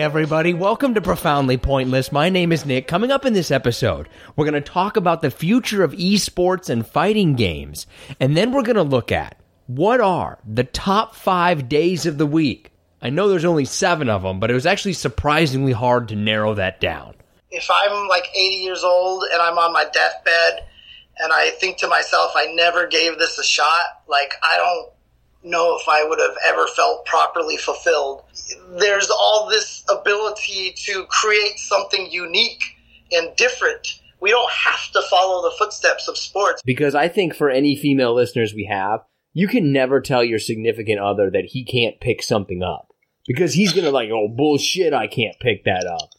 Everybody, welcome to Profoundly Pointless. My name is Nick. Coming up in this episode, we're going to talk about the future of esports and fighting games. And then we're going to look at what are the top five days of the week. I know there's only seven of them, but it was actually surprisingly hard to narrow that down. If I'm like 80 years old and I'm on my deathbed and I think to myself, I never gave this a shot, like, I don't know if I would have ever felt properly fulfilled. There's all this ability to create something unique and different. We don't have to follow the footsteps of sports. Because I think for any female listeners we have, you can never tell your significant other that he can't pick something up. Because he's going to like, oh, bullshit, I can't pick that up.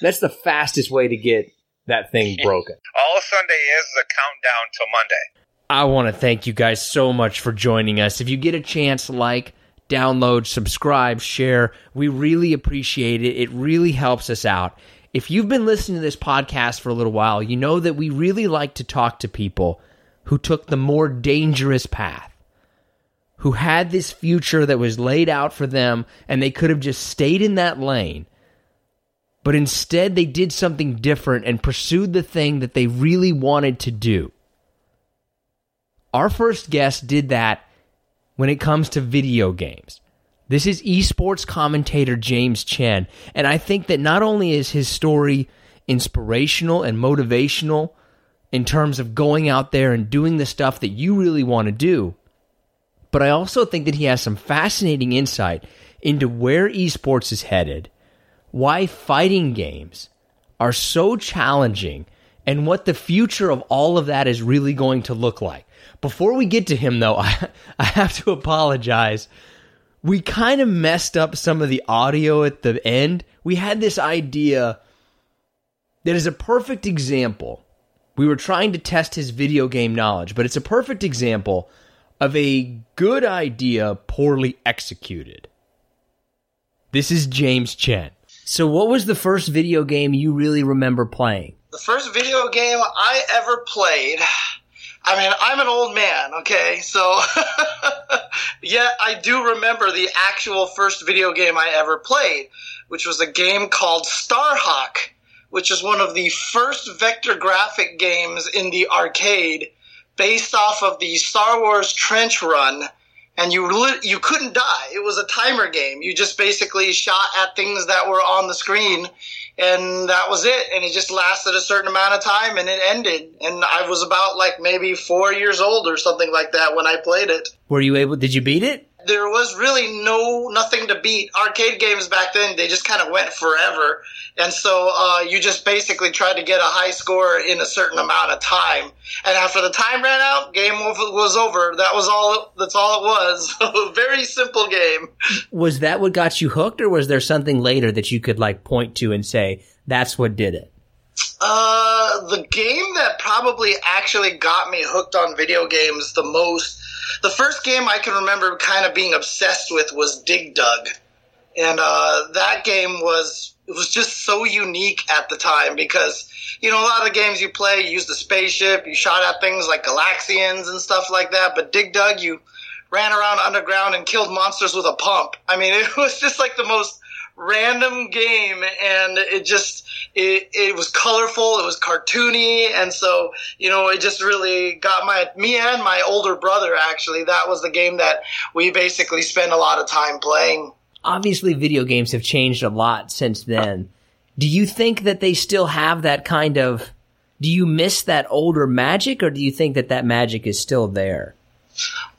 That's the fastest way to get that thing broken. All Sunday is is a countdown till Monday. I want to thank you guys so much for joining us. If you get a chance, like, download, subscribe, share. We really appreciate it. It really helps us out. If you've been listening to this podcast for a little while, you know that we really like to talk to people who took the more dangerous path, who had this future that was laid out for them, and they could have just stayed in that lane. But instead, they did something different and pursued the thing that they really wanted to do. Our first guest did that when it comes to video games. This is esports commentator James Chen, and I think that not only is his story inspirational and motivational in terms of going out there and doing the stuff that you really want to do, but I also think that he has some fascinating insight into where esports is headed, why fighting games are so challenging, and what the future of all of that is really going to look like. Before we get to him, though, I, I have to apologize. We kind of messed up some of the audio at the end. We had this idea that is a perfect example. We were trying to test his video game knowledge, but it's a perfect example of a good idea poorly executed. This is James Chen. So, what was the first video game you really remember playing? The first video game I ever played I mean, I'm an old man, okay? So, yeah, I do remember the actual first video game I ever played, which was a game called Starhawk, which is one of the first vector graphic games in the arcade based off of the Star Wars Trench Run. And you you couldn't die. It was a timer game. You just basically shot at things that were on the screen and that was it. And it just lasted a certain amount of time and it ended. And I was about like maybe four years old or something like that when I played it. Were you able, did you beat it? There was really no, nothing to beat. Arcade games back then, they just kind of went forever. And so, uh, you just basically tried to get a high score in a certain amount of time. And after the time ran out, game was over. That was all, that's all it was. a very simple game. Was that what got you hooked or was there something later that you could like point to and say, that's what did it? Uh, the game that probably actually got me hooked on video games the most, the first game I can remember kind of being obsessed with was Dig Dug. And, uh, that game was, it was just so unique at the time because, you know, a lot of games you play, you use the spaceship, you shot at things like Galaxians and stuff like that, but Dig Dug, you ran around underground and killed monsters with a pump. I mean, it was just like the most random game and it just it, it was colorful it was cartoony and so you know it just really got my me and my older brother actually that was the game that we basically spent a lot of time playing. Obviously video games have changed a lot since then. Do you think that they still have that kind of do you miss that older magic or do you think that that magic is still there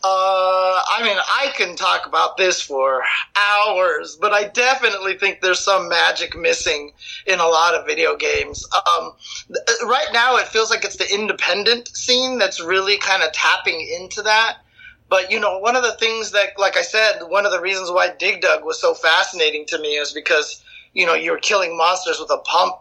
uh, I mean, I can talk about this for hours, but I definitely think there's some magic missing in a lot of video games. Um, th- right now, it feels like it's the independent scene that's really kind of tapping into that. But you know, one of the things that, like I said, one of the reasons why Dig Dug was so fascinating to me is because you know you're killing monsters with a pump,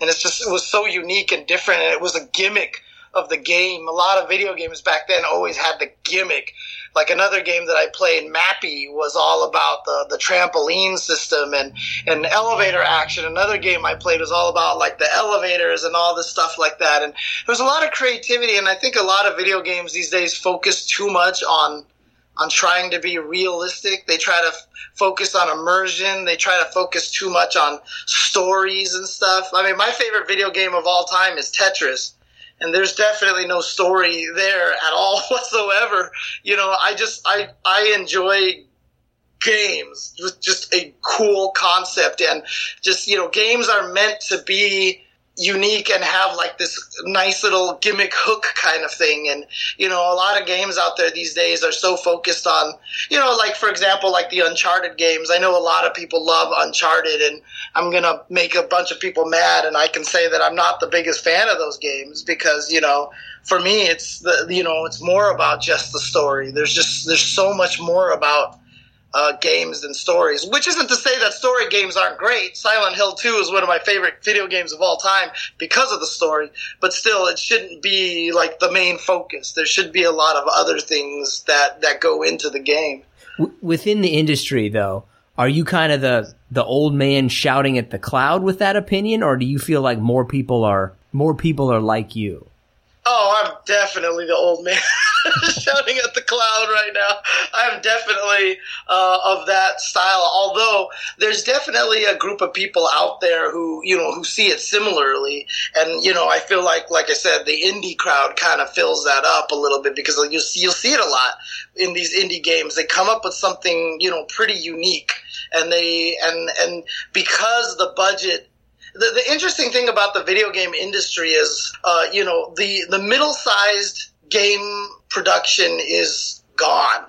and it's just it was so unique and different, and it was a gimmick of the game. A lot of video games back then always had the gimmick. Like another game that I played, Mappy, was all about the, the trampoline system and, and elevator action. Another game I played was all about like the elevators and all this stuff like that. And there was a lot of creativity, and I think a lot of video games these days focus too much on on trying to be realistic. They try to f- focus on immersion. They try to focus too much on stories and stuff. I mean, my favorite video game of all time is Tetris and there's definitely no story there at all whatsoever. You know, I just I I enjoy games with just a cool concept and just you know games are meant to be unique and have like this nice little gimmick hook kind of thing. And, you know, a lot of games out there these days are so focused on, you know, like for example, like the Uncharted games. I know a lot of people love Uncharted and I'm going to make a bunch of people mad. And I can say that I'm not the biggest fan of those games because, you know, for me, it's the, you know, it's more about just the story. There's just, there's so much more about uh, games than stories. Which isn't to say that story games aren't great. Silent Hill 2 is one of my favorite video games of all time because of the story, but still, it shouldn't be like the main focus. There should be a lot of other things that, that go into the game. W- within the industry, though, are you kind of the the old man shouting at the cloud with that opinion, or do you feel like more people are more people are like you? Oh, I'm definitely the old man shouting at the cloud right now. I'm definitely uh, of that style. Although there's definitely a group of people out there who you know who see it similarly, and you know I feel like, like I said, the indie crowd kind of fills that up a little bit because you'll see, you'll see it a lot in these indie games. They come up with something you know pretty unique, and they and and because the budget the, the interesting thing about the video game industry is, uh, you know, the, the middle sized game production is gone.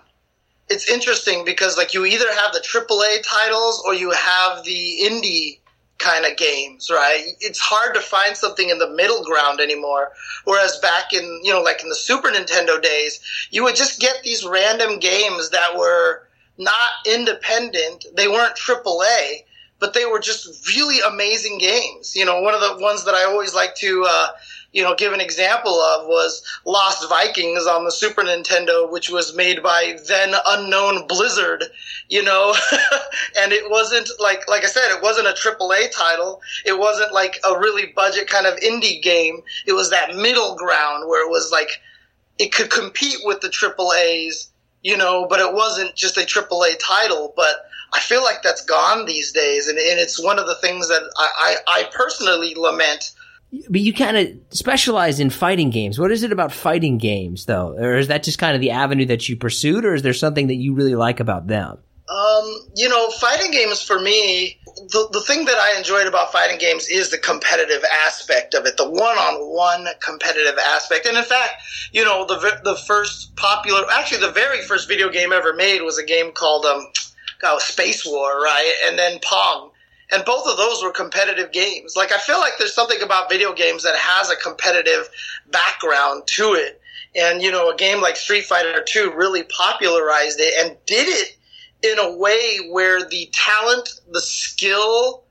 It's interesting because like you either have the AAA titles or you have the indie kind of games, right? It's hard to find something in the middle ground anymore. Whereas back in, you know, like in the Super Nintendo days, you would just get these random games that were not independent. They weren't AAA but they were just really amazing games. You know, one of the ones that I always like to, uh, you know, give an example of was Lost Vikings on the Super Nintendo, which was made by then unknown Blizzard, you know, and it wasn't like, like I said, it wasn't a AAA title. It wasn't like a really budget kind of indie game. It was that middle ground where it was like, it could compete with the AAAs, you know, but it wasn't just a AAA title, but I feel like that's gone these days, and, and it's one of the things that I, I, I personally lament. But you kind of specialize in fighting games. What is it about fighting games, though? Or is that just kind of the avenue that you pursued, or is there something that you really like about them? Um, you know, fighting games for me, the, the thing that I enjoyed about fighting games is the competitive aspect of it, the one on one competitive aspect. And in fact, you know, the, the first popular, actually, the very first video game ever made was a game called, um, oh, Space War, right? And then Pong. And both of those were competitive games. Like, I feel like there's something about video games that has a competitive background to it. And, you know, a game like Street Fighter 2 really popularized it and did it in a way where the talent, the skill,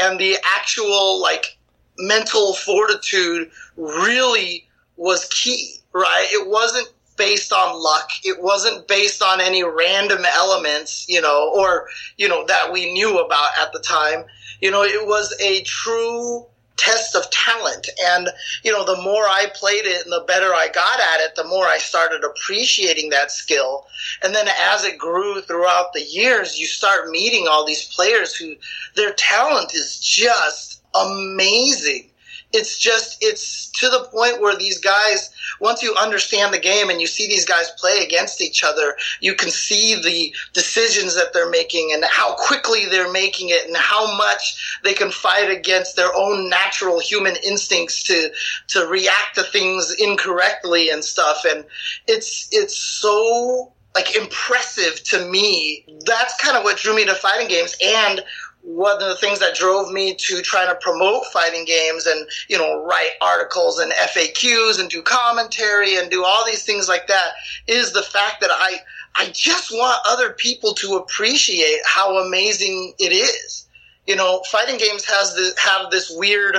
and the actual, like, mental fortitude really was key, right? It wasn't based on luck. It wasn't based on any random elements, you know, or, you know, that we knew about at the time. You know, it was a true test of talent. And, you know, the more I played it and the better I got at it, the more I started appreciating that skill. And then as it grew throughout the years, you start meeting all these players who their talent is just amazing it's just it's to the point where these guys once you understand the game and you see these guys play against each other you can see the decisions that they're making and how quickly they're making it and how much they can fight against their own natural human instincts to to react to things incorrectly and stuff. And it's it's so like impressive to me. That's kind of what drew me to fighting games. And one of the things that drove me to trying to promote fighting games and you know write articles and FAQs and do commentary and do all these things like that is the fact that I I just want other people to appreciate how amazing it is. You know, fighting games has this have this weird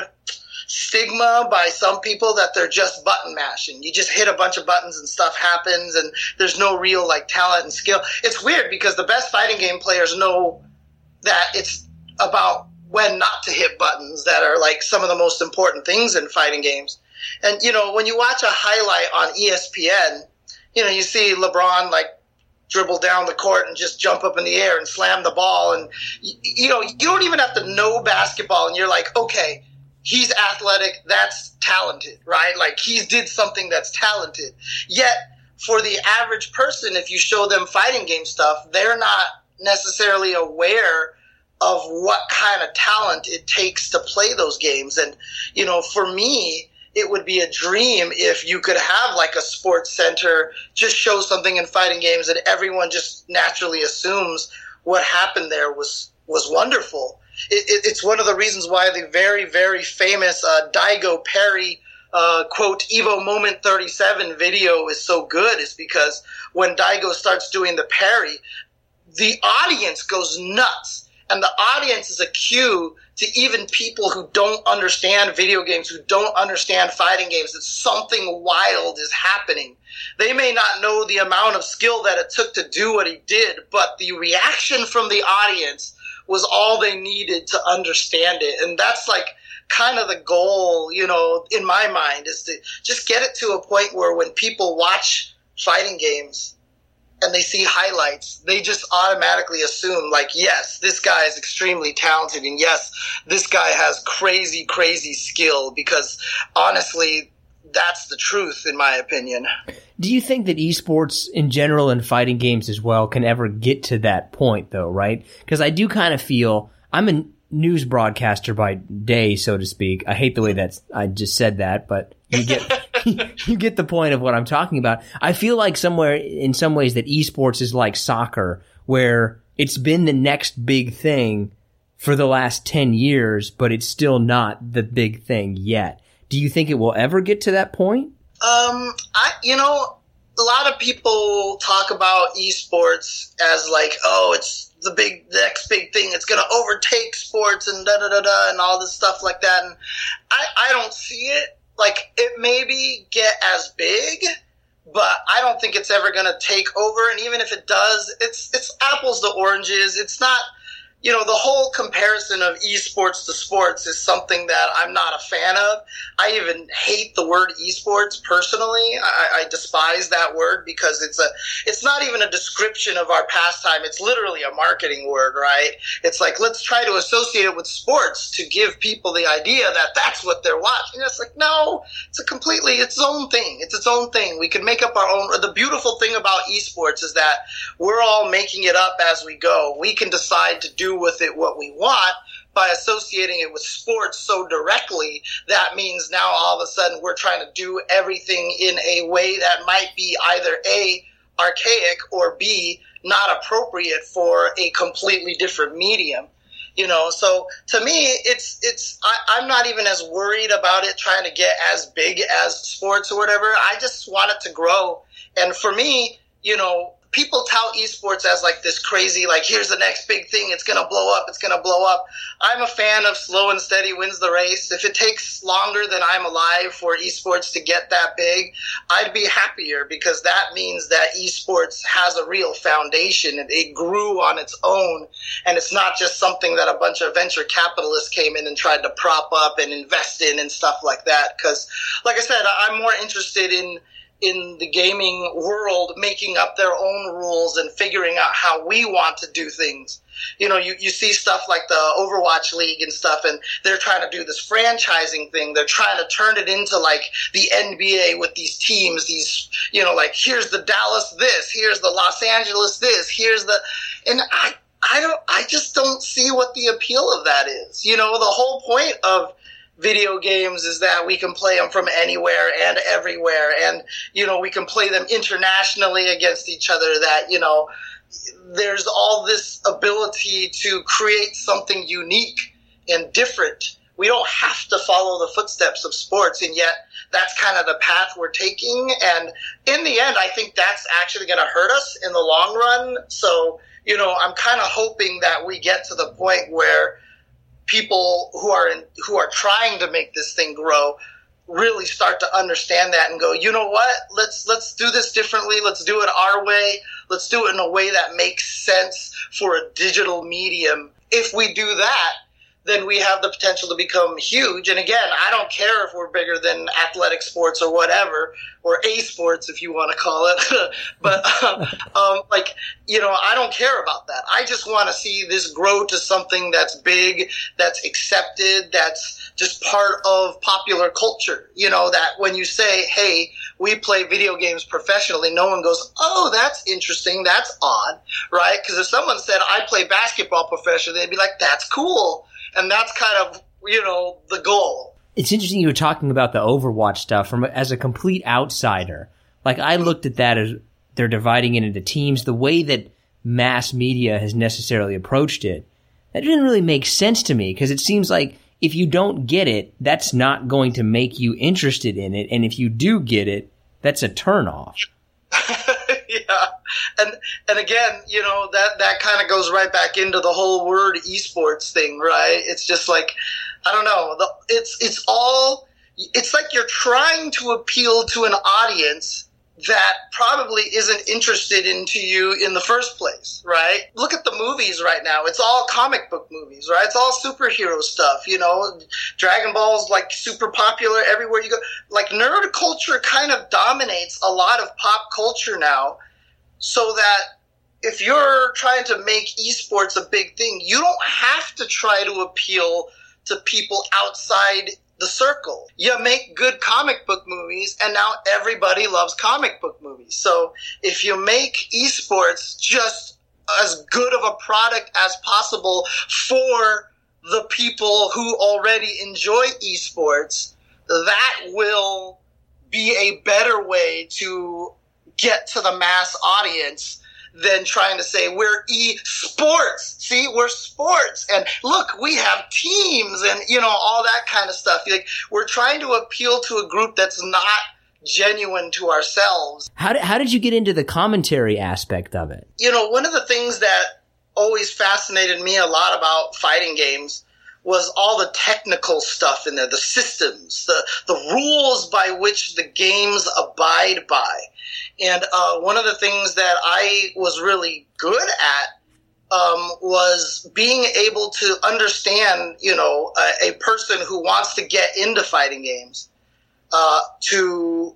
stigma by some people that they're just button mashing. You just hit a bunch of buttons and stuff happens and there's no real like talent and skill. It's weird because the best fighting game players know that it's about when not to hit buttons that are like some of the most important things in fighting games. And you know, when you watch a highlight on ESPN, you know, you see LeBron like dribble down the court and just jump up in the air and slam the ball and you, know, you don't even have to know basketball and you're like, okay, he's athletic, that's talented, right? Like he did something that's talented. Yet for the average person, if you show them fighting game stuff, they're not necessarily aware of what kind of talent it takes to play those games. And, you know, for me, it would be a dream if you could have like a sports center just show something in fighting games and everyone just naturally assumes what happened there was was wonderful. It, it, it's one of the reasons why the very very famous uh, Daigo Parry uh, quote Evo Moment 37 video is so good is because when Daigo starts doing the parry, the audience goes nuts and the audience is a cue to even people who don't understand video games, who don't understand fighting games, that something wild is happening. They may not know the amount of skill that it took to do what he did, but the reaction from the audience was all they needed to understand it. And that's like kind of the goal, you know, in my mind is to just get it to a point where when people watch fighting games, and they see highlights, they just automatically assume, like, yes, this guy is extremely talented, and yes, this guy has crazy, crazy skill, because honestly, that's the truth, in my opinion. Do you think that esports in general and fighting games as well can ever get to that point, though, right? Because I do kind of feel I'm a news broadcaster by day, so to speak. I hate the way that I just said that, but you get you get the point of what I'm talking about. I feel like somewhere in some ways that esports is like soccer, where it's been the next big thing for the last 10 years, but it's still not the big thing yet. Do you think it will ever get to that point? Um, I, you know, a lot of people talk about esports as like, oh, it's the big, the next big thing. It's going to overtake sports and da da da da and all this stuff like that. And I, I don't see it like it maybe get as big, but I don't think it's ever going to take over. And even if it does, it's it's apples to oranges. It's not you know, the whole comparison of esports to sports is something that I'm not a fan of. I even hate the word esports personally. I, I, despise that word because it's a, it's not even a description of our pastime. It's literally a marketing word, right? It's like, let's try to associate it with sports to give people the idea that that's what they're watching. It's like, no, it's a completely, its own thing. It's its own thing. We can make up our own, the beautiful thing about esports is that we're all making it up as we go. We can decide to do with it what we want by associating it with sports so directly, that means now all of a sudden we're trying to do everything in a way that might be either A, archaic, or B, not appropriate for a completely different medium. You know, so to me, it's it's I, I'm not even as worried about it trying to get as big as sports or whatever. I just want it to grow, and for me, you know, people tout esports as like this crazy, like here's the next big thing. It's gonna blow up. It's gonna blow up. I'm a fan of slow and steady wins the race. If it takes longer than I'm alive for esports to get that big, I'd be happier because that means that esports has a real foundation. It, it grew on its own, and it's not just something that a bunch of venture capitalists came in and tried to prop up and invest in and stuff like that. Because, like I said, I'm more interested in in the gaming world making up their own rules and figuring out how we want to do things. You know, you, you see stuff like the Overwatch League and stuff, and they're trying to do this franchising thing. They're trying to turn it into like the NBA with these teams, these, you know, like here's the Dallas this, here's the Los Angeles this, here's the, and I, I don't, I just don't see what the appeal of that is. You know, the whole point of video games is that we can play them from anywhere and everywhere. And you know we can play them internationally against each other that you know there's all this ability to create something unique and different. We don't have to follow the footsteps of sports and yet that's kind of the path we're taking. And in the end i think that's actually going to hurt us in the long run. So you know i'm kind of hoping that we get to the point where people who are in, who are trying to make this thing grow really start to understand that and go, you know what? Let's let's do this differently. Let's do it our way. Let's do it in a way that makes sense for a digital medium. If we do that, then we have the potential to become huge. And again, I don't care if we're bigger than athletic sports or whatever, or A sports if you want to call it. but um, um, like you know, I don't care about that. I just want to see this grow to something that's big, that's accepted, that's just part of popular culture. You know, that when you say, "Hey, we play video games professionally," no one goes, "Oh, that's interesting. That's odd," right? Because if someone said, "I play basketball professionally," they'd be like, "That's cool." And that's kind of you know the goal. It's interesting you were talking about the Overwatch stuff from as a complete outsider. Like I looked at that as they're dividing it into teams. The way that mass media has necessarily approached it, that didn't really make sense to me because it seems like if you don't get it, that's not going to make you interested in it, and if you do get it, that's a turnoff. yeah, and and again, you know that that kind of goes right back into the whole word esports thing, right? It's just like I don't know. The, it's it's all. It's like you're trying to appeal to an audience that probably isn't interested into you in the first place, right? Look at the movies right now. It's all comic book movies, right? It's all superhero stuff, you know. Dragon Ball's like super popular everywhere you go. Like nerd culture kind of dominates a lot of pop culture now, so that if you're trying to make esports a big thing, you don't have to try to appeal to people outside the circle. You make good comic book movies, and now everybody loves comic book movies. So if you make esports just as good of a product as possible for the people who already enjoy esports, that will be a better way to get to the mass audience than trying to say we're e-sports. See, we're sports, and look, we have teams, and you know all that kind of stuff. Like we're trying to appeal to a group that's not genuine to ourselves. How did, how did you get into the commentary aspect of it? You know, one of the things that always fascinated me a lot about fighting games was all the technical stuff in there, the systems, the, the rules by which the games abide by. And uh, one of the things that I was really good at um, was being able to understand, you know, a, a, person who wants to get into fighting games, uh, to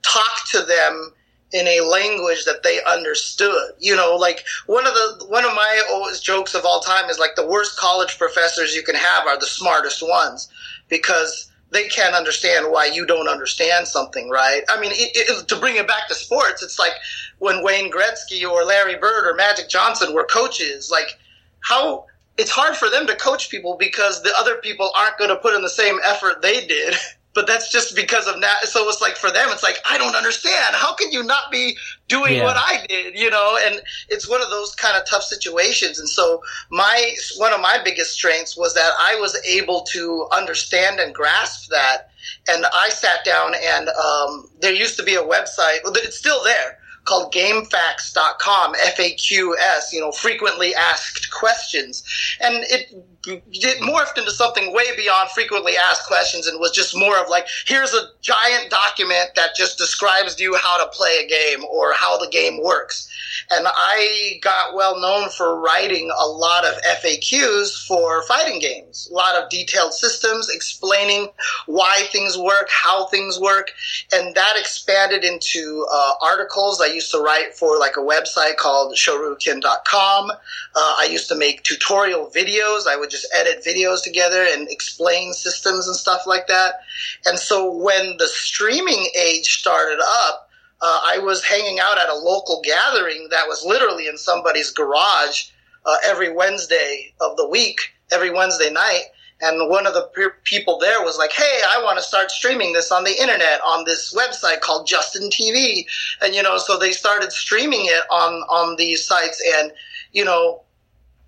talk to them in a language that they understood. You know, like one of the one of my always jokes of all time is like the worst college professors you can have are the smartest ones because they can't understand why you don't understand something, right? I mean, it, it, to bring it back to sports, it's like when Wayne Gretzky or Larry Bird or Magic Johnson were coaches. Like, how it's hard for them to coach people because the other people aren't going to put in the same effort they did. but that's just because of that. So it's like for them, it's like I don't understand. How can you not be doing yeah. what I did? You know, and it's one of those kind of tough situations. And so my one of my biggest strengths was that I was able to understand and grasp that. And I sat down and um, there used to be a website. It's still there called GameFAQs.com, FAQS, you know, frequently asked questions, and it it morphed into something way beyond frequently asked questions and was just more of like, here's a giant document that just describes to you how to play a game or how the game works. And I got well known for writing a lot of FAQs for fighting games, a lot of detailed systems explaining why things work, how things work. And that expanded into uh, articles I used to write for like a website called shoryuken.com. Uh, I used to make tutorial videos. I would just edit videos together and explain systems and stuff like that. And so when the streaming age started up, uh, I was hanging out at a local gathering that was literally in somebody's garage uh, every Wednesday of the week, every Wednesday night. And one of the pe- people there was like, "Hey, I want to start streaming this on the internet on this website called Justin TV." And you know, so they started streaming it on on these sites, and you know,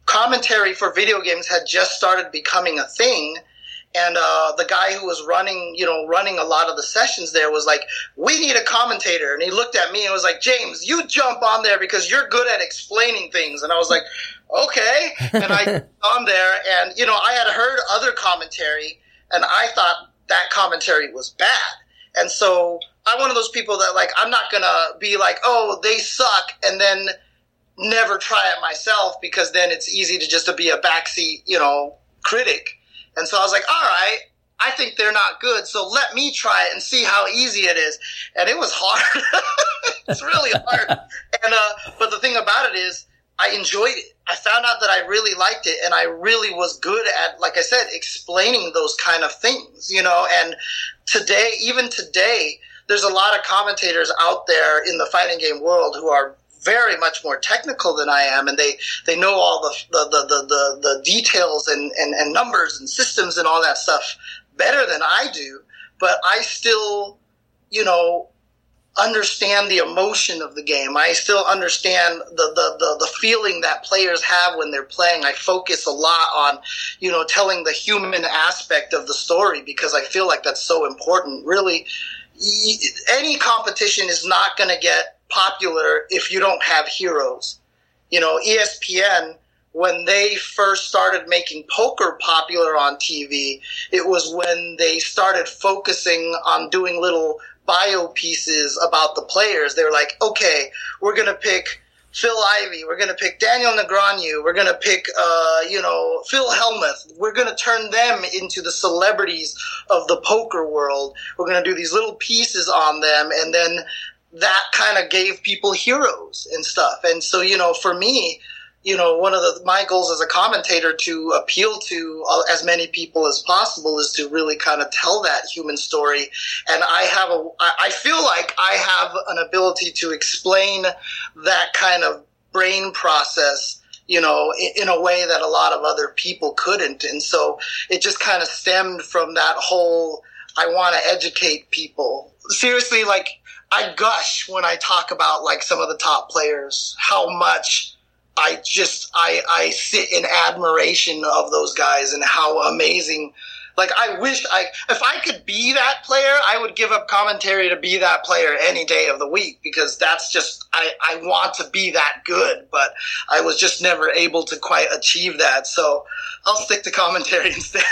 commentary for video games had just started becoming a thing and uh, the guy who was running, you know, running a lot of the sessions there was like, "We need a commentator." And he looked at me and was like, "James, you jump on there because you're good at explaining things." And I was like, "Okay." And I on there, and you know, I had heard other commentary, and I thought that commentary was bad. And so I'm one of those people that like I'm not gonna be like, "Oh, they suck," and then never try it myself because then it's easy to just to be a backseat, you know, critic. And so I was like, all right, I think they're not good, so let me try it and see how easy it is. And it was hard. it's really hard. And uh, but the thing about it is, I enjoyed it. I found out that I really liked it, and I really was good at, like I said, explaining those kind of things. You know, and today, even today, there's a lot of commentators out there in the fighting game world who are very much more technical than I am, and they, they know all the the, the, the, the details and, and, and numbers and systems and all that stuff better than I do. But I still, you know, understand the emotion of the game. I still understand the, the, the, the, feeling that players have when they're playing. I focus a lot on, you know, telling the human aspect of the story because I feel like that's so important. Really, any competition is not going to get popular if you don't have heroes. You know, ESPN, when they first started making poker popular on TV, it was when they started focusing on doing little bio pieces about the players. They were like, okay, we're going to pick Phil Ivey. We're going to pick Daniel Negreanu. We're going to pick, uh, you know, Phil Hellmuth. We're going to turn them into the celebrities of the poker world. We're going to do these little pieces on them, and then that kind of gave people heroes and stuff. And so, you know, for me, you know, one of the, my goals as a commentator to appeal to uh, as many people as possible is to really kind of tell that human story. And I have a, I feel like I have an ability to explain that kind of brain process you know, in, in, a way that a lot of other people couldn't. And so it just kind of stemmed from that whole, I want to educate people. Seriously, like, I gush when I talk about like some of the top players, how much I just I I sit in admiration of those guys and how amazing like I wish I if I could be that player, I would give up commentary to be that player any day of the week because that's just I, I want to be that good, but I was just never able to quite achieve that. So I'll stick to commentary instead.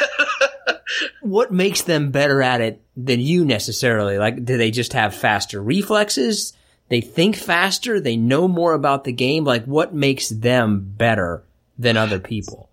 what makes them better at it than you necessarily? Like do they just have faster reflexes? They think faster, they know more about the game. Like what makes them better than other people?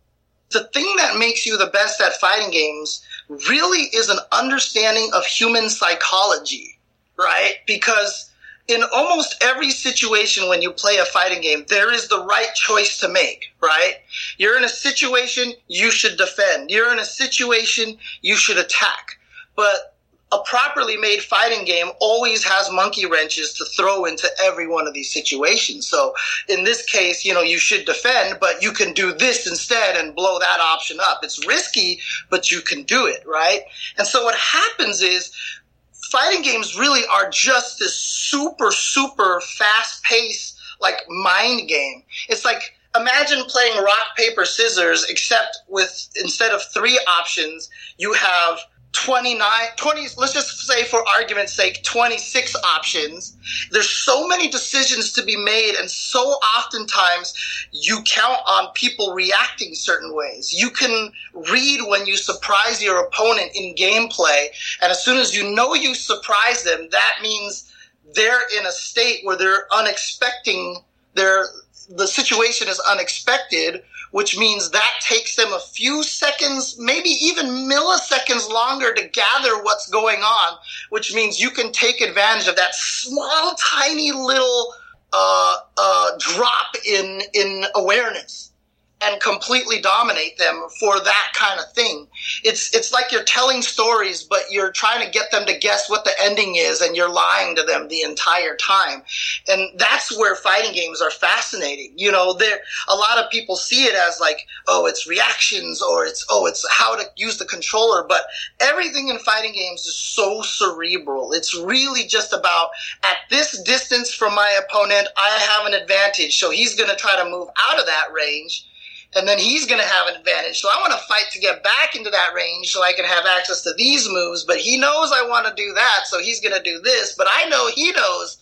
the thing that makes you the best at fighting games really is an understanding of human psychology, right? Because in almost every situation when you play a fighting game, there is the right choice to make, right? You're in a situation, you should defend. You're in a situation, you should attack. But a properly made fighting game always has monkey wrenches to throw into every one of these situations. So in this case, you know, you should defend, but you can do this instead and blow that option up. It's risky, but you can do it, right? And so what happens is fighting games really are just this super, super fast paced, like mind game. It's like, imagine playing rock, paper, scissors, except with, instead of three options, you have 29 20 let's just say for argument's sake 26 options. There's so many decisions to be made and so oftentimes you count on people reacting certain ways. You can read when you surprise your opponent in gameplay and as soon as you know you surprise them that means they're in a state where they're unexpecting their the situation is unexpected which means that takes them a few seconds, maybe even milliseconds longer to gather what's going on, which means you can take advantage of that small, tiny little uh, uh, drop in in awareness and completely dominate them for that kind of thing. It's it's like you're telling stories, but you're trying to get them to guess what the ending is, and you're lying to them the entire time. And that's where fighting games are fascinating. You know, there a lot of people see it as like, oh, it's reactions, or it's oh, it's how to use the controller. But everything in fighting games is so cerebral. It's really just about at this distance from my opponent, I have an advantage, so he's going to try to move out of that range and then he's going to have an advantage. So I want to fight to get back into that range so I can have access to these moves. But he knows I want to do that, so he's going to do this. But I know he knows,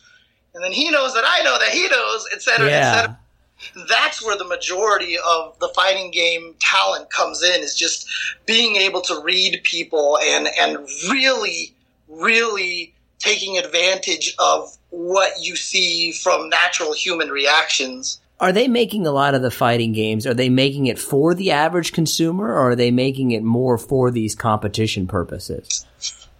and then he knows that I know that he knows, etc., yeah. etc. That's where the majority of the fighting game talent comes in. Is just being able to read people and and really, really taking advantage of what you see from natural human reactions are they making a lot of the fighting games? Are they making it for the average consumer, or are they making it more for these competition purposes?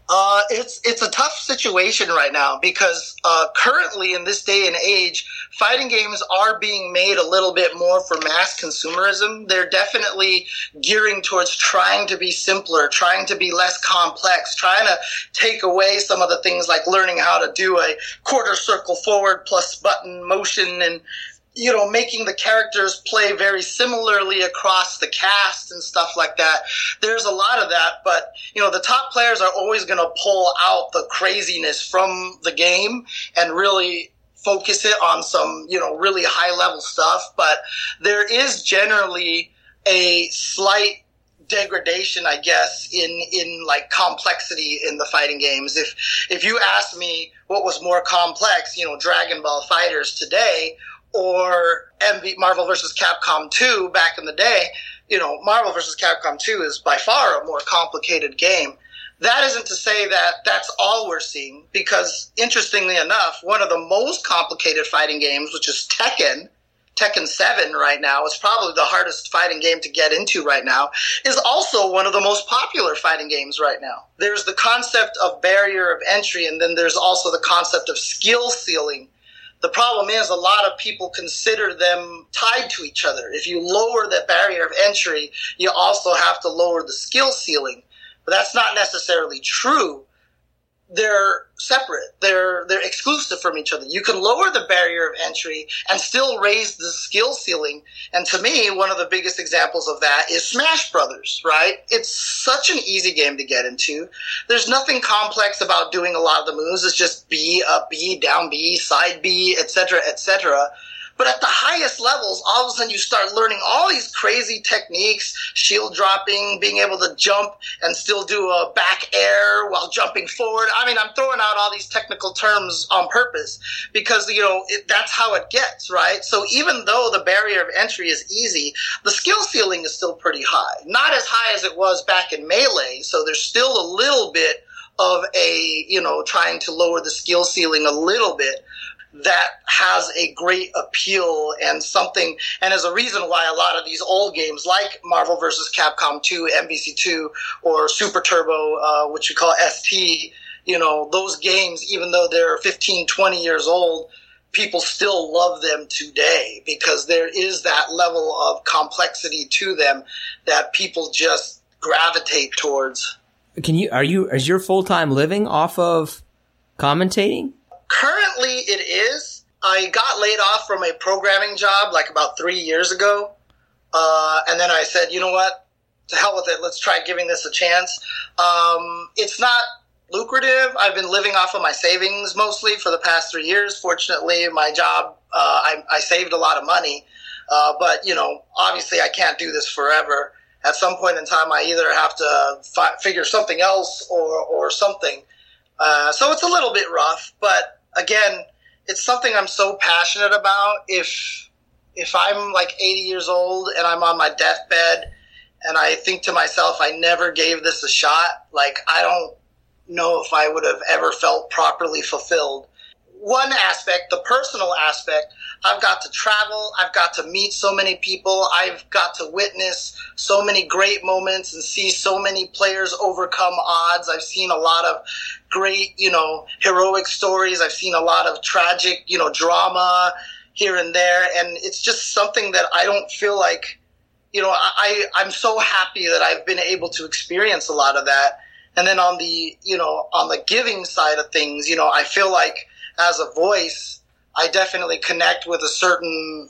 Uh, it's it's a tough situation right now because uh, currently in this day and age, fighting games are being made a little bit more for mass consumerism. They're definitely gearing towards trying to be simpler, trying to be less complex, trying to take away some of the things like learning how to do a quarter circle forward plus button motion and you know, making the characters play very similarly across the cast and stuff like that. There's a lot of that, but you know, the top players are always going to pull out the craziness from the game and really focus it on some, you know, really high level stuff. But there is generally a slight degradation, I guess, in in like complexity in the fighting games. If if you ask me what was more complex, you know, Dragon Ball FighterZ today or MV Marvel vs. Capcom 2 back in the day, you know, Marvel vs. Capcom 2 is by far a more complicated game. That isn't to say that that's all we're seeing, because interestingly enough, one of the most complicated fighting games, which is Tekken, Tekken 7 right now, is probably the hardest fighting game to get into right now, is also one of the most popular fighting games right now. There's the concept of barrier of entry, and then there's also the concept of skill ceiling the problem is a lot of people consider them tied to each other. If you lower the barrier of entry, you also have to lower the skill ceiling. But that's not necessarily true they're separate. They're they're exclusive from each other. You can lower the barrier of entry and still raise the skill ceiling. And to me, one of the biggest examples of that is Smash Brothers, right? It's such an easy game to get into. There's nothing complex about doing a lot of the moves. It's just B, up B, down B, side B, etc., etc. But at the highest levels, all of a sudden you start learning all these crazy techniques, shield dropping, being able to jump and still do a back air while jumping forward. I mean, I'm throwing out all these technical terms on purpose because, you know, it, that's how it gets, right? So even though the barrier of entry is easy, the skill ceiling is still pretty high. Not as high as it was back in Melee, so there's still a little bit of a, you know, trying to lower the skill ceiling a little bit that has a great appeal and something, and is a reason why a lot of these old games like Marvel vs. Capcom 2, MVC2, or Super Turbo, uh, which we call ST, you know, those games, even though they're 15, 20 years old, people still love them today because there is that level of complexity to them that people just gravitate towards. Can you, are you, is your full time living off of commentating? Currently, it is. I got laid off from a programming job like about three years ago. Uh, and then I said, you know what? To hell with it. Let's try giving this a chance. Um, it's not lucrative. I've been living off of my savings mostly for the past three years. Fortunately, my job, uh, I, I, saved a lot of money. Uh, but, you know, obviously I can't do this forever at some point in time, I either have to fi- figure something else or, or something. Uh, so it's a little bit rough, but again, it's something I'm so passionate about. If, if I'm like 80 years old and I'm on my deathbed and I think to myself, I never gave this a shot, like I don't know if I would have ever felt properly fulfilled one aspect, the personal aspect, I've got to travel. I've got to meet so many people. I've got to witness so many great moments and see so many players overcome odds. I've seen a lot of great, you know, heroic stories. I've seen a lot of tragic, you know, drama here and there. And it's just something that I don't feel like, you know, I, I'm so happy that I've been able to experience a lot of that. And then on the, you know, on the giving side of things, you know, I feel like, as a voice, I definitely connect with a certain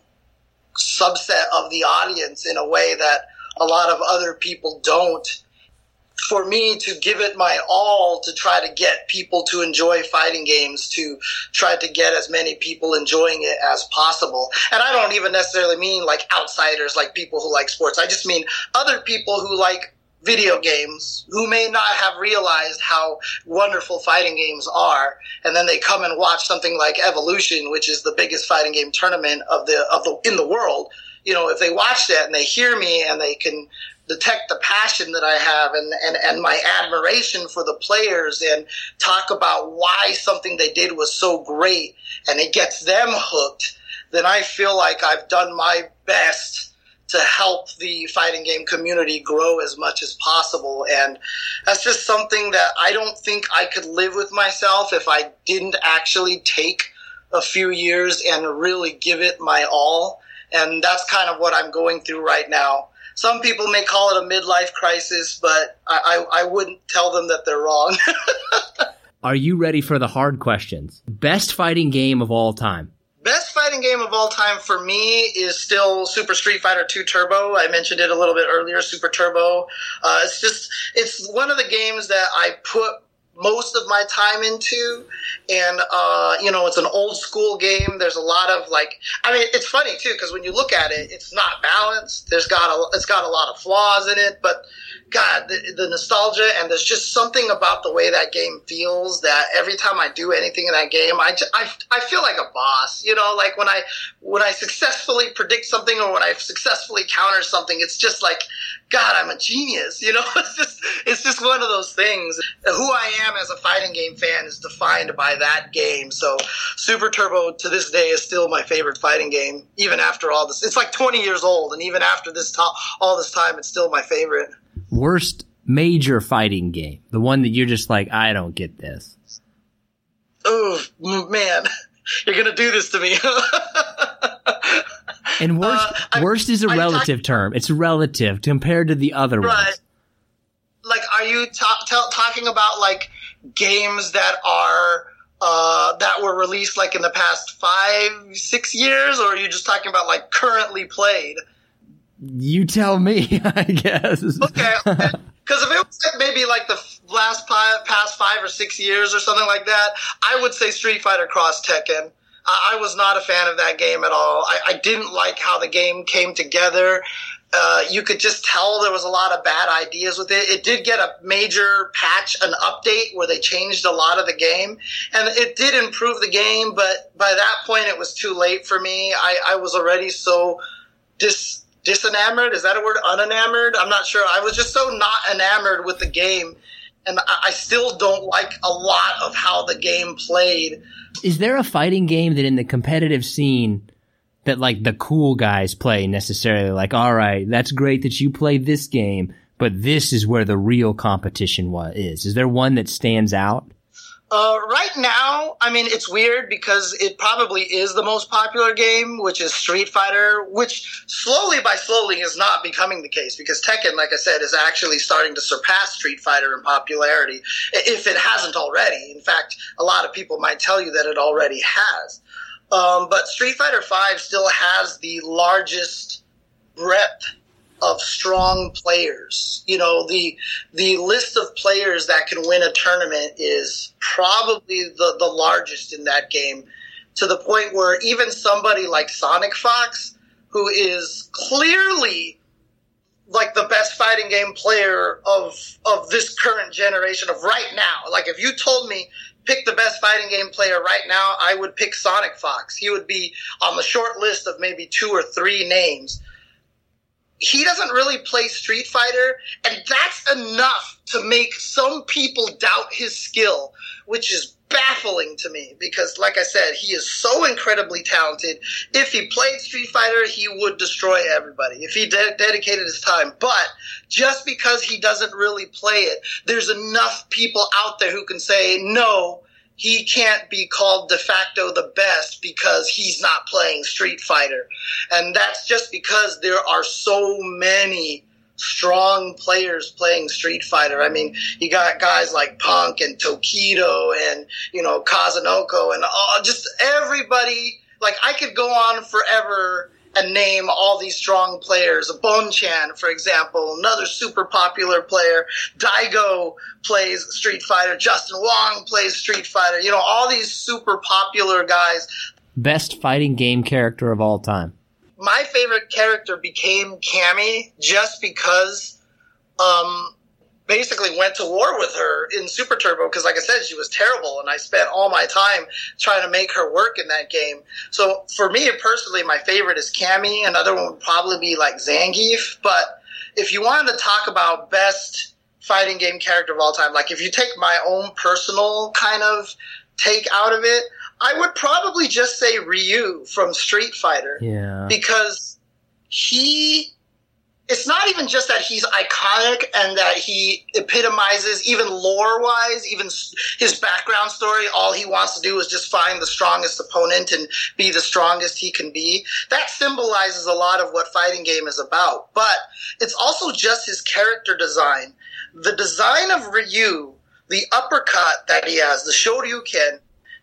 subset of the audience in a way that a lot of other people don't. For me to give it my all to try to get people to enjoy fighting games, to try to get as many people enjoying it as possible. And I don't even necessarily mean like outsiders, like people who like sports. I just mean other people who like video games who may not have realized how wonderful fighting games are and then they come and watch something like evolution which is the biggest fighting game tournament of the of the in the world. You know if they watch that and they hear me and they can detect the passion that I have and, and, and my admiration for the players and talk about why something they did was so great and it gets them hooked, then I feel like I've done my best to help the fighting game community grow as much as possible. And that's just something that I don't think I could live with myself if I didn't actually take a few years and really give it my all. And that's kind of what I'm going through right now. Some people may call it a midlife crisis, but I, I, I wouldn't tell them that they're wrong. Are you ready for the hard questions? Best fighting game of all time? Best fighting game of all time for me is still Super Street Fighter 2 Turbo. I mentioned it a little bit earlier, Super Turbo. Uh, it's just, it's one of the games that I put most of my time into. And uh, you know it's an old school game. There's a lot of like i mean it's funny too because when you look at it it's not balanced. There's got a it's got a lot of flaws in it. But God, the, the, nostalgia and there's just something about the way that game feels that every time I do anything in that game, I, just, I, I feel like a boss, you know, like when I, when I successfully predict something or when I successfully counter something, it's just like, God, I'm a genius, you know, it's just, it's just one of those things. Who I am as a fighting game fan is defined by that game. So Super Turbo to this day is still my favorite fighting game, even after all this. It's like 20 years old, and even after this to- all this time, it's still my favorite worst major fighting game? The one that you're just like, I don't get this. Oh man, you're gonna do this to me. and worst, uh, worst is a relative term. It's relative compared to the other right. ones. Like, are you ta- ta- talking about like games that are uh, that were released like in the past five, six years, or are you just talking about like currently played? You tell me, I guess. Okay. Because if it was like maybe like the last past five or six years or something like that, I would say Street Fighter Cross Tekken. I, was not a fan of that game at all. I, I didn't like how the game came together. Uh, you could just tell there was a lot of bad ideas with it. It did get a major patch, an update where they changed a lot of the game, and it did improve the game. But by that point, it was too late for me. I, I was already so dis disenamored. Is that a word? Unenamored? I'm not sure. I was just so not enamored with the game, and I, still don't like a lot of how the game played. Is there a fighting game that in the competitive scene that like the cool guys play necessarily? Like, all right, that's great that you play this game, but this is where the real competition was. Is is there one that stands out? Uh, right now, I mean, it's weird because it probably is the most popular game, which is Street Fighter, which slowly by slowly is not becoming the case because Tekken, like I said, is actually starting to surpass Street Fighter in popularity, if it hasn't already. In fact, a lot of people might tell you that it already has. Um, but Street Fighter V still has the largest breadth of strong players. You know, the the list of players that can win a tournament is probably the, the largest in that game, to the point where even somebody like Sonic Fox, who is clearly like the best fighting game player of of this current generation of right now. Like if you told me pick the best fighting game player right now, I would pick Sonic Fox. He would be on the short list of maybe two or three names. He doesn't really play Street Fighter, and that's enough to make some people doubt his skill, which is baffling to me because, like I said, he is so incredibly talented. If he played Street Fighter, he would destroy everybody if he de- dedicated his time. But just because he doesn't really play it, there's enough people out there who can say, no, he can't be called de facto the best because he's not playing Street Fighter. And that's just because there are so many strong players playing Street Fighter. I mean, you got guys like Punk and Tokido and, you know, Kazunoko and all, just everybody. Like, I could go on forever and name all these strong players. Bonchan, for example, another super popular player. Daigo plays Street Fighter. Justin Wong plays Street Fighter. You know, all these super popular guys. Best fighting game character of all time. My favorite character became Cammy just because um, basically went to war with her in Super Turbo because, like I said, she was terrible, and I spent all my time trying to make her work in that game. So for me personally, my favorite is Cammy. Another one would probably be like Zangief. But if you wanted to talk about best fighting game character of all time, like if you take my own personal kind of take out of it, I would probably just say Ryu from Street Fighter. Yeah. Because he it's not even just that he's iconic and that he epitomizes even lore wise even his background story. All he wants to do is just find the strongest opponent and be the strongest he can be. That symbolizes a lot of what fighting game is about. But it's also just his character design. The design of ryu the uppercut that he has the shoryuken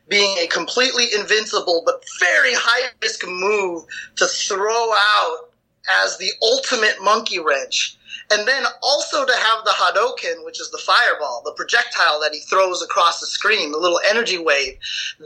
being a completely invincible but very high risk move to throw out as the ultimate monkey wrench. And then also to have the Hadoken, which is the fireball, the projectile that he throws across the screen, the little energy wave.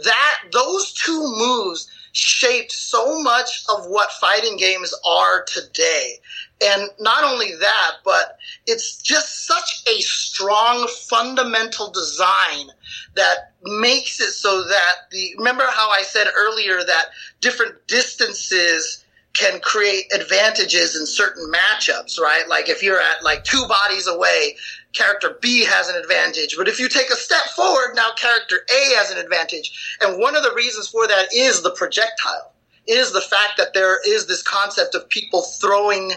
That, those two moves shaped so much of what fighting games are today. And not only that, but it's just such a strong fundamental design that makes it so that the, remember how I said earlier that different distances can create advantages in certain matchups, right? Like if you're at like two bodies away, character B has an advantage. But if you take a step forward, now character A has an advantage. And one of the reasons for that is the projectile, is the fact that there is this concept of people throwing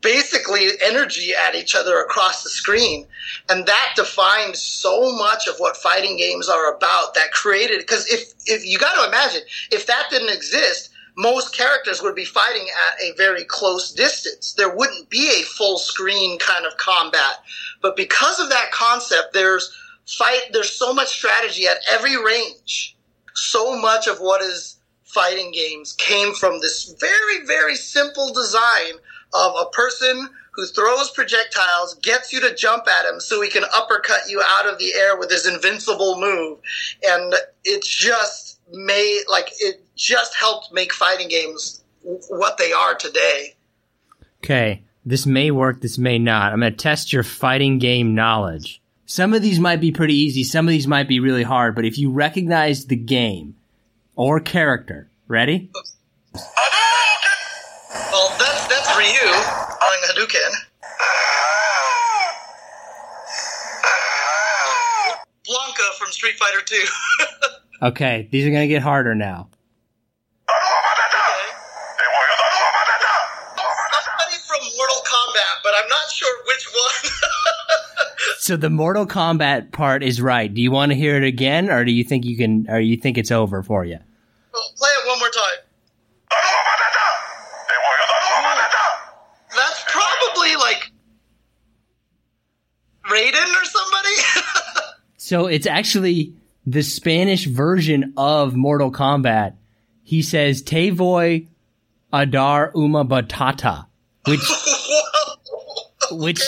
basically energy at each other across the screen. And that defines so much of what fighting games are about that created, because if, if you got to imagine, if that didn't exist, most characters would be fighting at a very close distance. There wouldn't be a full screen kind of combat. But because of that concept, there's fight, there's so much strategy at every range. So much of what is fighting games came from this very, very simple design of a person who throws projectiles, gets you to jump at him so he can uppercut you out of the air with his invincible move. And it's just made, like, it just helped make fighting games what they are today. Okay, this may work, this may not. I'm going to test your fighting game knowledge. Some of these might be pretty easy, some of these might be really hard, but if you recognize the game or character, ready? Well, that's that's Ryu on Hadouken. Blanka from Street Fighter 2. okay, these are going to get harder now. Somebody from Mortal Kombat, but I'm not sure which one. So the Mortal Kombat part is right. Do you want to hear it again, or do you think you can, or you think it's over for you? Well, play it one more time. That's probably like Raiden or somebody. so it's actually the Spanish version of Mortal Kombat. He says "Te voy a dar uma batata," which which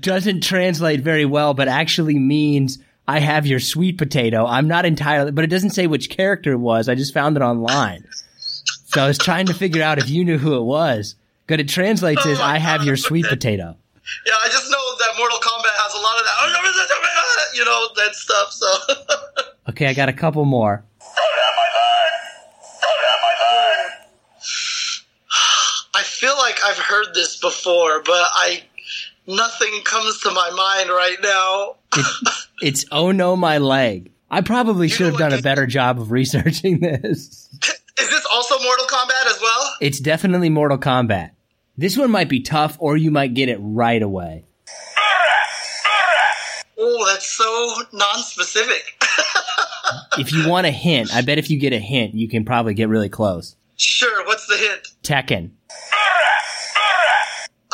doesn't translate very well, but actually means I have your sweet potato. I'm not entirely, but it doesn't say which character it was. I just found it online. So I was trying to figure out if you knew who it was. But it translates as I have your sweet potato. Yeah, I just know that Mortal Kombat has a lot of that, you know, that stuff. So Okay, I got a couple more. I feel like I've heard this before, but I nothing comes to my mind right now. It's oh no my leg. I probably should have done a better job of researching this. Is this also Mortal Kombat as well? It's definitely Mortal Kombat. This one might be tough or you might get it right away. Oh, that's so non-specific. If you want a hint, I bet if you get a hint, you can probably get really close. sure, what's the hint? Tekken.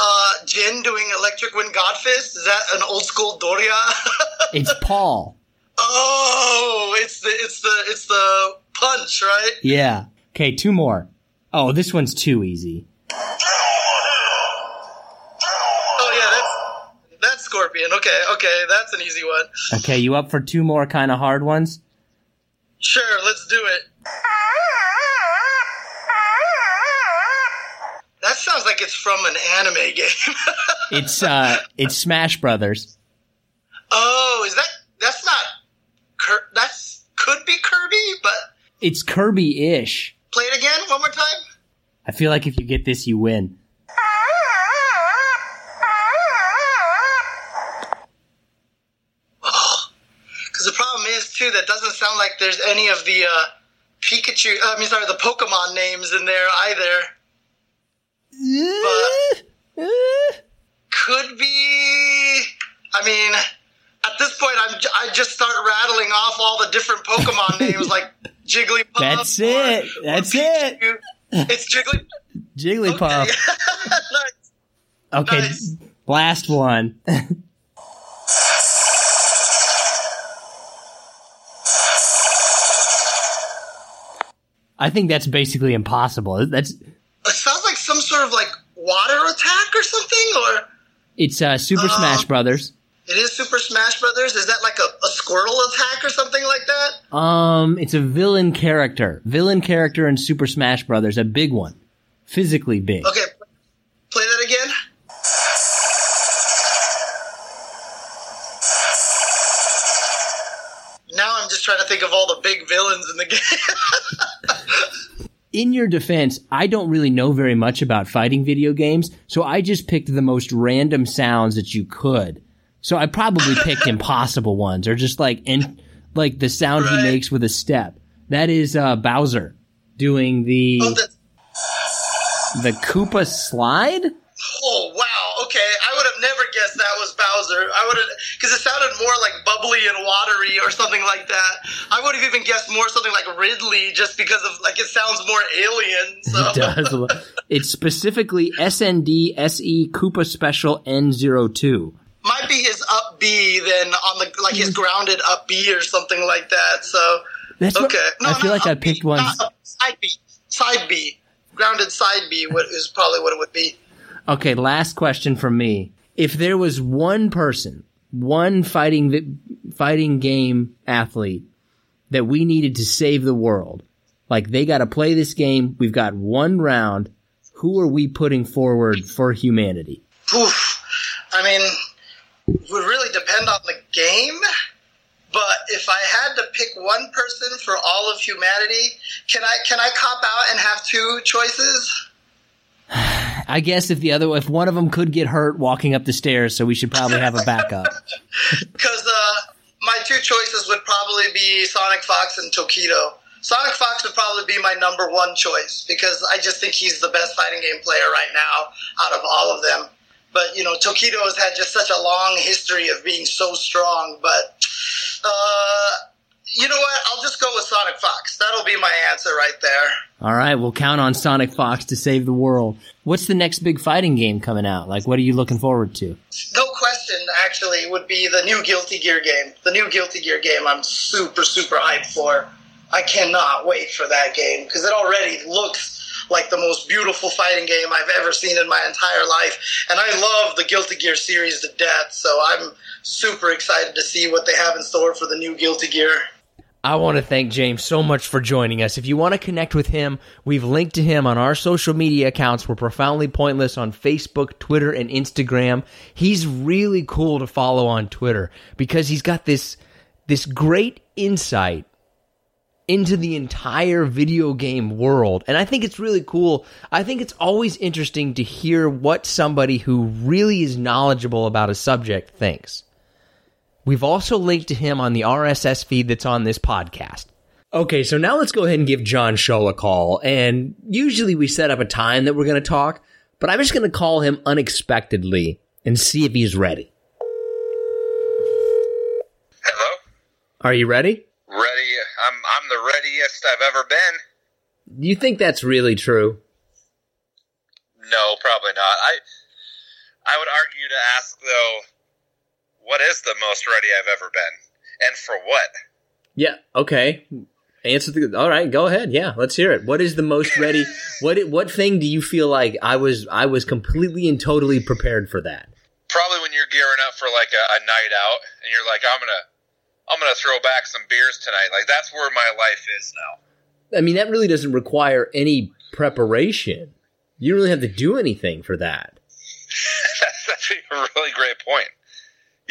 Uh, Jin doing Electric Wind Godfist? Is that an old school Doria? It's Paul. oh, it's the it's the it's the punch, right? Yeah. Okay, two more. Oh, this one's too easy. Oh yeah, that's that's Scorpion. Okay, okay, that's an easy one. Okay, you up for two more kind of hard ones? Sure, let's do it. That sounds like it's from an anime game. It's uh it's Smash Brothers. oh, is that that's not Cur- that's could be Kirby, but It's Kirby-ish. play it again one more time. I feel like if you get this you win. Because the problem is too that doesn't sound like there's any of the uh, Pikachu. I mean, sorry, the Pokemon names in there either. But could be. I mean, at this point, I'm I just start rattling off all the different Pokemon names like Jigglypuff. That's or- it. or That's it. It's Jiggly. Jigglypuff. nice. Okay, Nice. last one. I think that's basically impossible. That's sort of like water attack or something, or it's uh, Super Smash Brothers. it is Super Smash Brothers. Is that like a, a Squirtle attack or something like that? Um, it's a villain character. Villain character in Super Smash Brothers, a big one, physically big. Okay, play that again. Now I'm just trying to think of all the big villains in the game. In your defense, I don't really know very much about fighting video games, so I just picked the most random sounds that you could. So I probably picked impossible ones, or just like in like the sound he makes with a step. That is uh, Bowser doing the oh, the Koopa slide. oh, wow. Okay, I would have never I would have because it sounded more like bubbly and watery or something like that. I would have even guessed more something like Ridley just because of like it sounds more alien. So. It does. It's specifically SND SE Koopa Special N02. might be his up B then on the like his hmm. grounded up B or something like that. So That's what okay, I feel like I B, picked up- side B, side B, grounded side B. What is probably what it would be. Okay, last question from me. If there was one person, one fighting fighting game athlete that we needed to save the world, like they got to play this game, we've got one round. Who are we putting forward for humanity? Oof. I mean, it would really depend on the game. But if I had to pick one person for all of humanity, can I can I cop out and have two choices? I guess if the other, if one of them could get hurt walking up the stairs, so we should probably have a backup. Because uh, my two choices would probably be Sonic Fox and Tokido. Sonic Fox would probably be my number one choice because I just think he's the best fighting game player right now out of all of them. But you know, Tokido has had just such a long history of being so strong. But uh, you know what? I'll just go with Sonic Fox. That'll be my answer right there. All right, we'll count on Sonic Fox to save the world. What's the next big fighting game coming out? Like, what are you looking forward to? No question, actually, would be the new Guilty Gear game. The new Guilty Gear game I'm super, super hyped for. I cannot wait for that game because it already looks like the most beautiful fighting game I've ever seen in my entire life. And I love the Guilty Gear series to death, so I'm super excited to see what they have in store for the new Guilty Gear. I want to thank James so much for joining us. If you want to connect with him, we've linked to him on our social media accounts. We're profoundly pointless on Facebook, Twitter, and Instagram. He's really cool to follow on Twitter because he's got this this great insight into the entire video game world. And I think it's really cool. I think it's always interesting to hear what somebody who really is knowledgeable about a subject thinks. We've also linked to him on the RSS feed that's on this podcast. Okay, so now let's go ahead and give John Scholl a call. And usually we set up a time that we're going to talk, but I'm just going to call him unexpectedly and see if he's ready. Hello? Are you ready? Ready? I'm I'm the readiest I've ever been. Do you think that's really true? No, probably not. I I would argue to ask though, what is the most ready I've ever been, and for what? Yeah. Okay. Answer the. All right. Go ahead. Yeah. Let's hear it. What is the most ready? what What thing do you feel like I was I was completely and totally prepared for that? Probably when you're gearing up for like a, a night out, and you're like, I'm gonna I'm gonna throw back some beers tonight. Like that's where my life is now. I mean, that really doesn't require any preparation. You don't really have to do anything for that. that's, that's a really great point.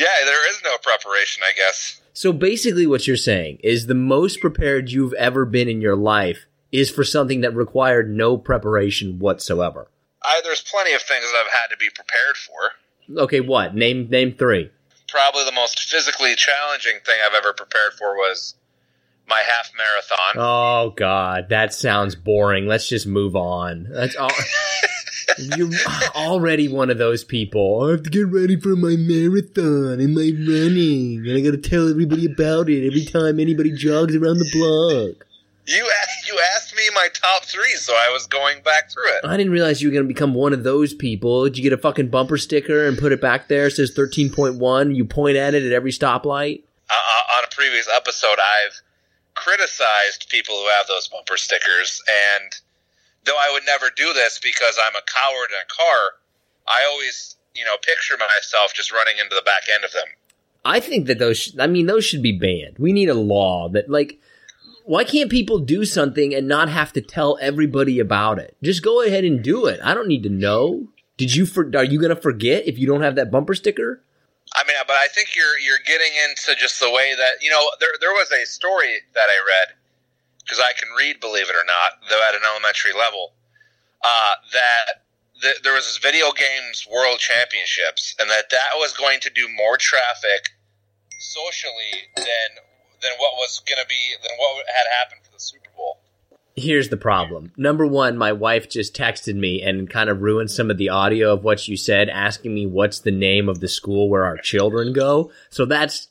Yeah, there is no preparation, I guess. So basically, what you're saying is the most prepared you've ever been in your life is for something that required no preparation whatsoever. I, there's plenty of things that I've had to be prepared for. Okay, what? Name name three. Probably the most physically challenging thing I've ever prepared for was my half marathon. Oh God, that sounds boring. Let's just move on. That's all. You're already one of those people. I have to get ready for my marathon and my running, and I got to tell everybody about it every time anybody jogs around the block. You asked, you asked me my top three, so I was going back through it. I didn't realize you were going to become one of those people. Did you get a fucking bumper sticker and put it back there? It says 13.1. You point at it at every stoplight. Uh, uh, on a previous episode, I've criticized people who have those bumper stickers, and though I would never do this because I'm a coward in a car, I always, you know, picture myself just running into the back end of them. I think that those, sh- I mean, those should be banned. We need a law that, like, why can't people do something and not have to tell everybody about it? Just go ahead and do it. I don't need to know. Did you? For, are you going to forget if you don't have that bumper sticker? I mean, but I think you're you're getting into just the way that you know. There there was a story that I read because I can read, believe it or not, though at an elementary level. Uh, that th- there was this video games world championships, and that that was going to do more traffic socially than than what was going to be than what had happened for the Super Bowl. Here's the problem. Number one, my wife just texted me and kind of ruined some of the audio of what you said, asking me what's the name of the school where our children go. So that's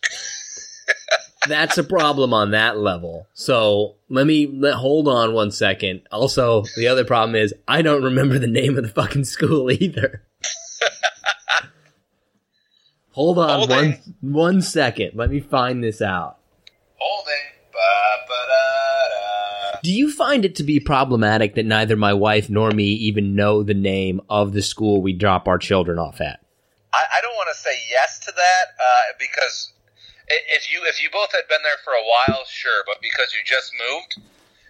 that's a problem on that level. So let me let, hold on one second. Also, the other problem is I don't remember the name of the fucking school either. hold on Holding. one one second. Let me find this out. Holding. Do you find it to be problematic that neither my wife nor me even know the name of the school we drop our children off at? I, I don't want to say yes to that uh, because if you if you both had been there for a while, sure, but because you just moved.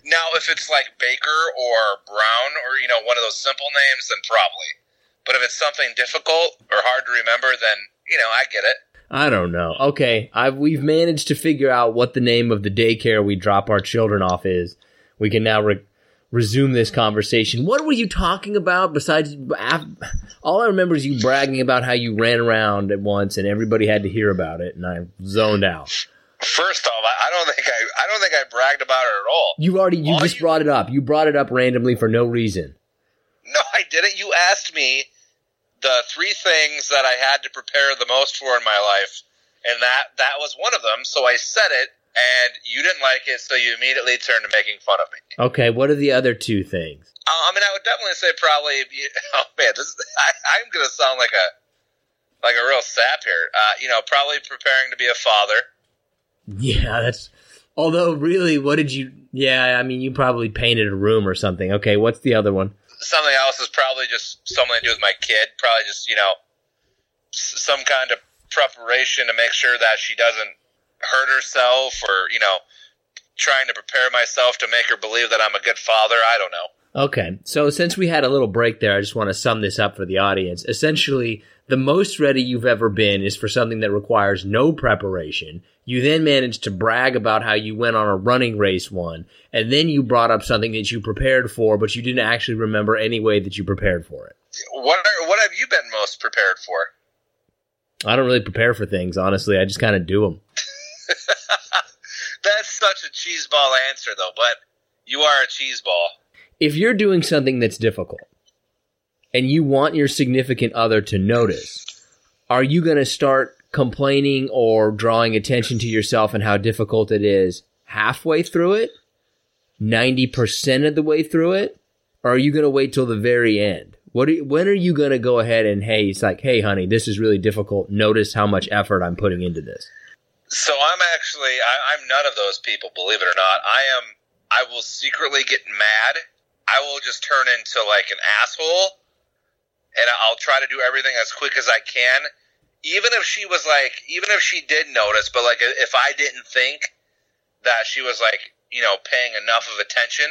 Now, if it's like Baker or Brown or you know one of those simple names, then probably. But if it's something difficult or hard to remember, then you know I get it. I don't know. Okay, I've we've managed to figure out what the name of the daycare we drop our children off is. We can now re- resume this conversation. What were you talking about besides all I remember is you bragging about how you ran around at once and everybody had to hear about it and I zoned out. First off, I, I don't think I I don't think I bragged about it at all. You already you All just you- brought it up. You brought it up randomly for no reason. No, I didn't. You asked me the three things that I had to prepare the most for in my life, and that that was one of them. So I said it, and you didn't like it, so you immediately turned to making fun of me. Okay, what are the other two things? Uh, I mean, I would definitely say probably. Oh man, this I, I'm going to sound like a like a real sap here. Uh, you know, probably preparing to be a father. Yeah, that's. Although, really, what did you? Yeah, I mean, you probably painted a room or something. Okay, what's the other one? Something else is probably just something to do with my kid. Probably just you know s- some kind of preparation to make sure that she doesn't hurt herself or you know trying to prepare myself to make her believe that I'm a good father. I don't know. Okay, so since we had a little break there, I just want to sum this up for the audience. Essentially, the most ready you've ever been is for something that requires no preparation. You then managed to brag about how you went on a running race one, and then you brought up something that you prepared for, but you didn't actually remember any way that you prepared for it. What are, what have you been most prepared for? I don't really prepare for things, honestly. I just kind of do them. That's such a cheeseball answer, though. But you are a cheeseball. If you're doing something that's difficult and you want your significant other to notice, are you going to start complaining or drawing attention to yourself and how difficult it is halfway through it, 90% of the way through it, or are you going to wait till the very end? What are, when are you going to go ahead and hey, it's like, hey, honey, this is really difficult. Notice how much effort I'm putting into this. So I'm actually I, I'm none of those people, believe it or not. I am. I will secretly get mad. I will just turn into like an asshole, and I'll try to do everything as quick as I can. Even if she was like, even if she did notice, but like if I didn't think that she was like, you know, paying enough of attention,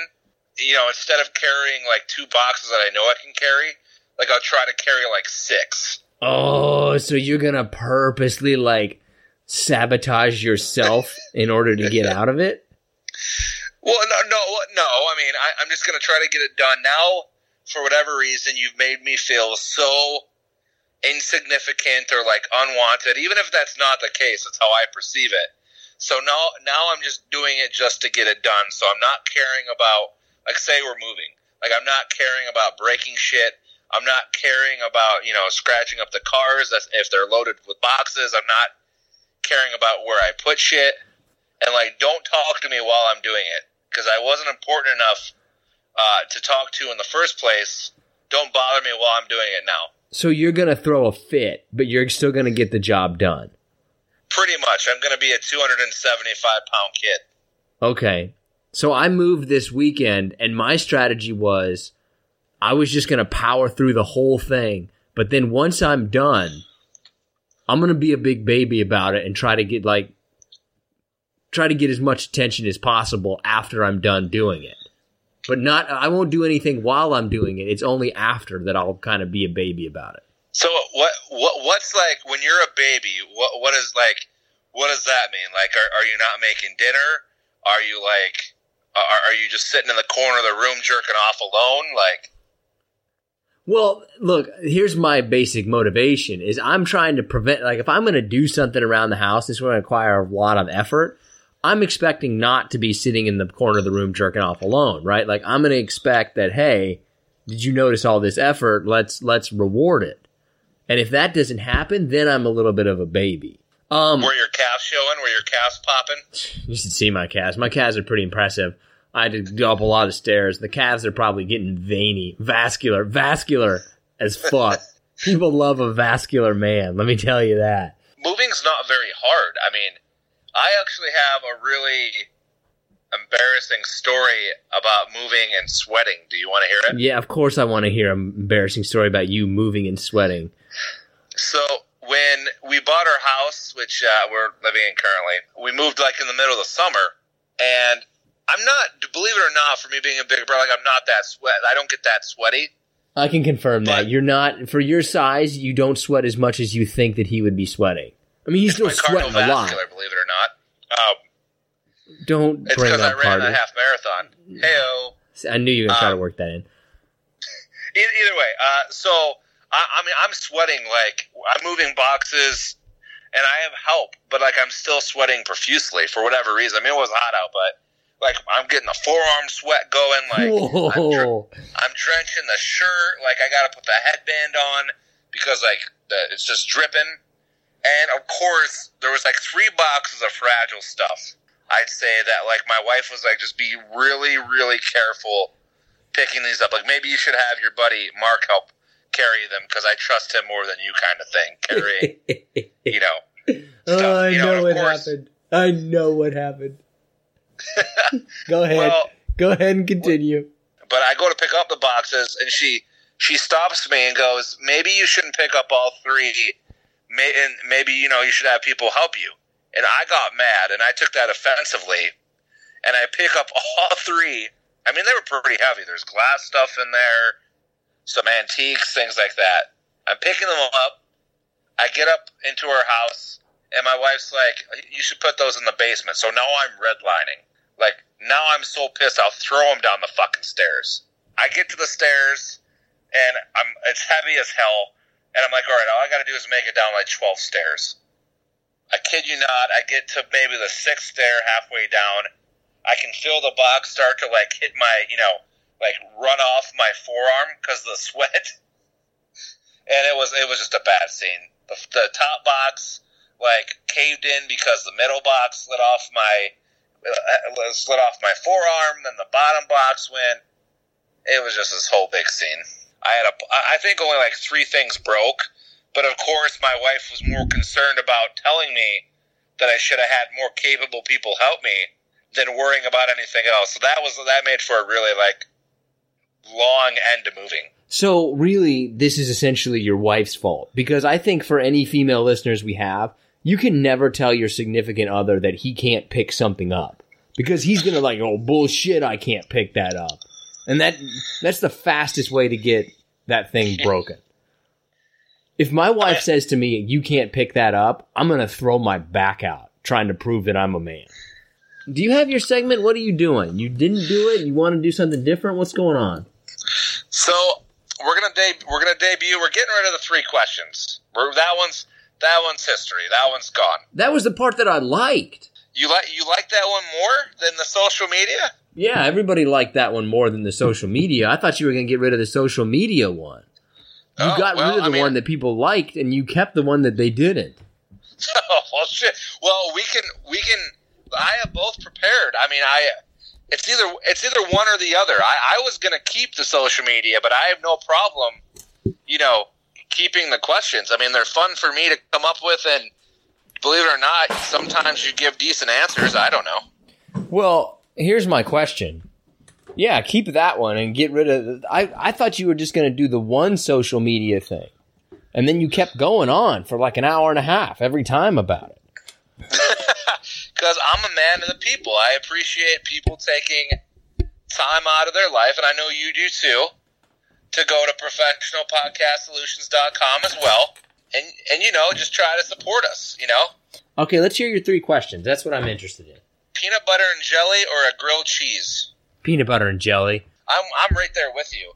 you know, instead of carrying like two boxes that I know I can carry, like I'll try to carry like six. Oh, so you're gonna purposely like sabotage yourself in order to get out of it? Well, no, no, no. I mean, I, I'm just gonna try to get it done now. For whatever reason, you've made me feel so insignificant or like unwanted. Even if that's not the case, that's how I perceive it. So now, now I'm just doing it just to get it done. So I'm not caring about like say we're moving. Like I'm not caring about breaking shit. I'm not caring about you know scratching up the cars if they're loaded with boxes. I'm not caring about where I put shit. And like, don't talk to me while I'm doing it because I wasn't important enough uh, to talk to in the first place. Don't bother me while I'm doing it now. So you're gonna throw a fit, but you're still gonna get the job done. Pretty much. I'm gonna be a 275 pound kid. Okay. So I moved this weekend, and my strategy was I was just going to power through the whole thing. But then once I'm done, I'm to be a big baby about it and try to get like, try to get as much attention as possible after I'm done doing it. But not, I won't do anything while I'm doing it. It's only after that I'll kind of be a baby about it. So what, what, what's like when you're a baby? What, what is like, what does that mean? Like, are, are you not making dinner? Are you like, are, are you just sitting in the corner of the room jerking off alone? Like, well, look, here's my basic motivation is I'm trying to prevent like if I'm going to do something around the house, it's going to require a lot of effort. I'm expecting not to be sitting in the corner of the room jerking off alone, right? Like I'm going to expect that hey, did you notice all this effort? Let's let's reward it. And if that doesn't happen, then I'm a little bit of a baby. Um, were your calves showing? Were your calves popping? You should see my calves. My calves are pretty impressive. I had to go up a lot of stairs. The calves are probably getting veiny, vascular, vascular as fuck. People love a vascular man. Let me tell you that. Moving's not very hard. I mean, I actually have a really embarrassing story about moving and sweating. Do you want to hear it? Yeah, of course I want to hear an embarrassing story about you moving and sweating. So when we bought our house, which uh, we're living in currently, we moved like in the middle of the summer, and I'm not, believe it or not, for me being a big brother, like I'm not that sweat. I don't get that sweaty. I can confirm but, that you're not for your size. You don't sweat as much as you think that he would be sweating. I mean, he's still sweating a lot. Believe it or not. Um, don't it's bring because up I ran a half marathon. Heyo. I knew you were gonna try um, to work that in. Either way, uh, so I, I mean, I'm sweating like I'm moving boxes, and I have help, but like I'm still sweating profusely for whatever reason. I mean, it was hot out, but like I'm getting the forearm sweat going. Like I'm, dr- I'm, drenching the shirt. Like I got to put the headband on because like the, it's just dripping. And of course, there was like three boxes of fragile stuff. I'd say that like my wife was like, just be really, really careful picking these up. Like maybe you should have your buddy Mark help carry them because I trust him more than you, kind of thing. Carry, you know. Oh, stuff. Oh, I you know, know what course, happened. I know what happened. go ahead. Well, go ahead and continue. But I go to pick up the boxes, and she she stops me and goes, "Maybe you shouldn't pick up all three. May, and maybe you know you should have people help you." And I got mad, and I took that offensively. and I pick up all three. I mean, they were pretty heavy. There's glass stuff in there, some antiques, things like that. I'm picking them up. I get up into her house, and my wife's like, "You should put those in the basement." So now I'm redlining. Like now I'm so pissed, I'll throw him down the fucking stairs. I get to the stairs, and I'm it's heavy as hell, and I'm like, "All right, all I got to do is make it down like 12 stairs." I kid you not, I get to maybe the sixth stair halfway down. I can feel the box start to like hit my, you know, like run off my forearm because of the sweat. And it was it was just a bad scene. The, the top box like caved in because the middle box slid off my uh, slid off my forearm. Then the bottom box went. It was just this whole big scene. I had a I think only like three things broke but of course, my wife was more concerned about telling me that I should have had more capable people help me than worrying about anything else. So that was that made for a really like long end to moving. So really, this is essentially your wife's fault because I think for any female listeners we have, you can never tell your significant other that he can't pick something up because he's gonna like, oh bullshit, I can't pick that up, and that that's the fastest way to get that thing broken. If my wife says to me, "You can't pick that up," I'm gonna throw my back out trying to prove that I'm a man. Do you have your segment? What are you doing? You didn't do it. You want to do something different? What's going on? So we're gonna deb- we're gonna debut. We're getting rid of the three questions. We're, that one's that one's history. That one's gone. That was the part that I liked. You like you like that one more than the social media? Yeah, everybody liked that one more than the social media. I thought you were going to get rid of the social media one. You Oh, got well, rid of the I mean- one that people liked, and you kept the one that they didn't. oh well, shit. Well, we can we can. I have both prepared. I mean, I it's either it's either one or the other. I, I was gonna keep the social media, but I have no problem, you know, keeping the questions. I mean, they're fun for me to come up with, and believe it or not, sometimes you give decent answers. I don't know. Well, here's my question. Yeah, keep that one and get rid of. I I thought you were just going to do the one social media thing, and then you kept going on for like an hour and a half every time about it. because I'm a man of the people. I appreciate people taking time out of their life, and I know you do too, to go to professionalpodcastsolutions.com as well, and and you know just try to support us. You know, Okay, let's hear your three questions. That's what I'm interested in. peanut butter and jelly or a grilled cheese. Peanut butter and jelly. I'm I'm right there with you.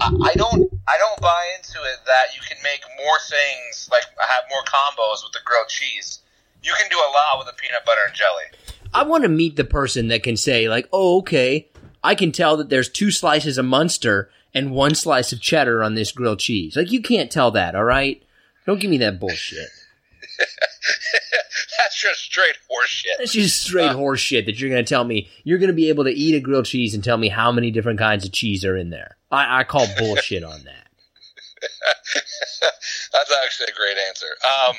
I, I don't I don't buy into it that you can make more things like have more combos with the grilled cheese. You can do a lot with the peanut butter and jelly. I want to meet the person that can say like, "Oh, okay, I can tell that there's two slices of Munster and one slice of cheddar on this grilled cheese." Like you can't tell that, all right? Don't give me that bullshit. That's just straight horseshit. That's just straight horse shit that you're going to tell me. You're going to be able to eat a grilled cheese and tell me how many different kinds of cheese are in there. I, I call bullshit on that. That's actually a great answer. Um,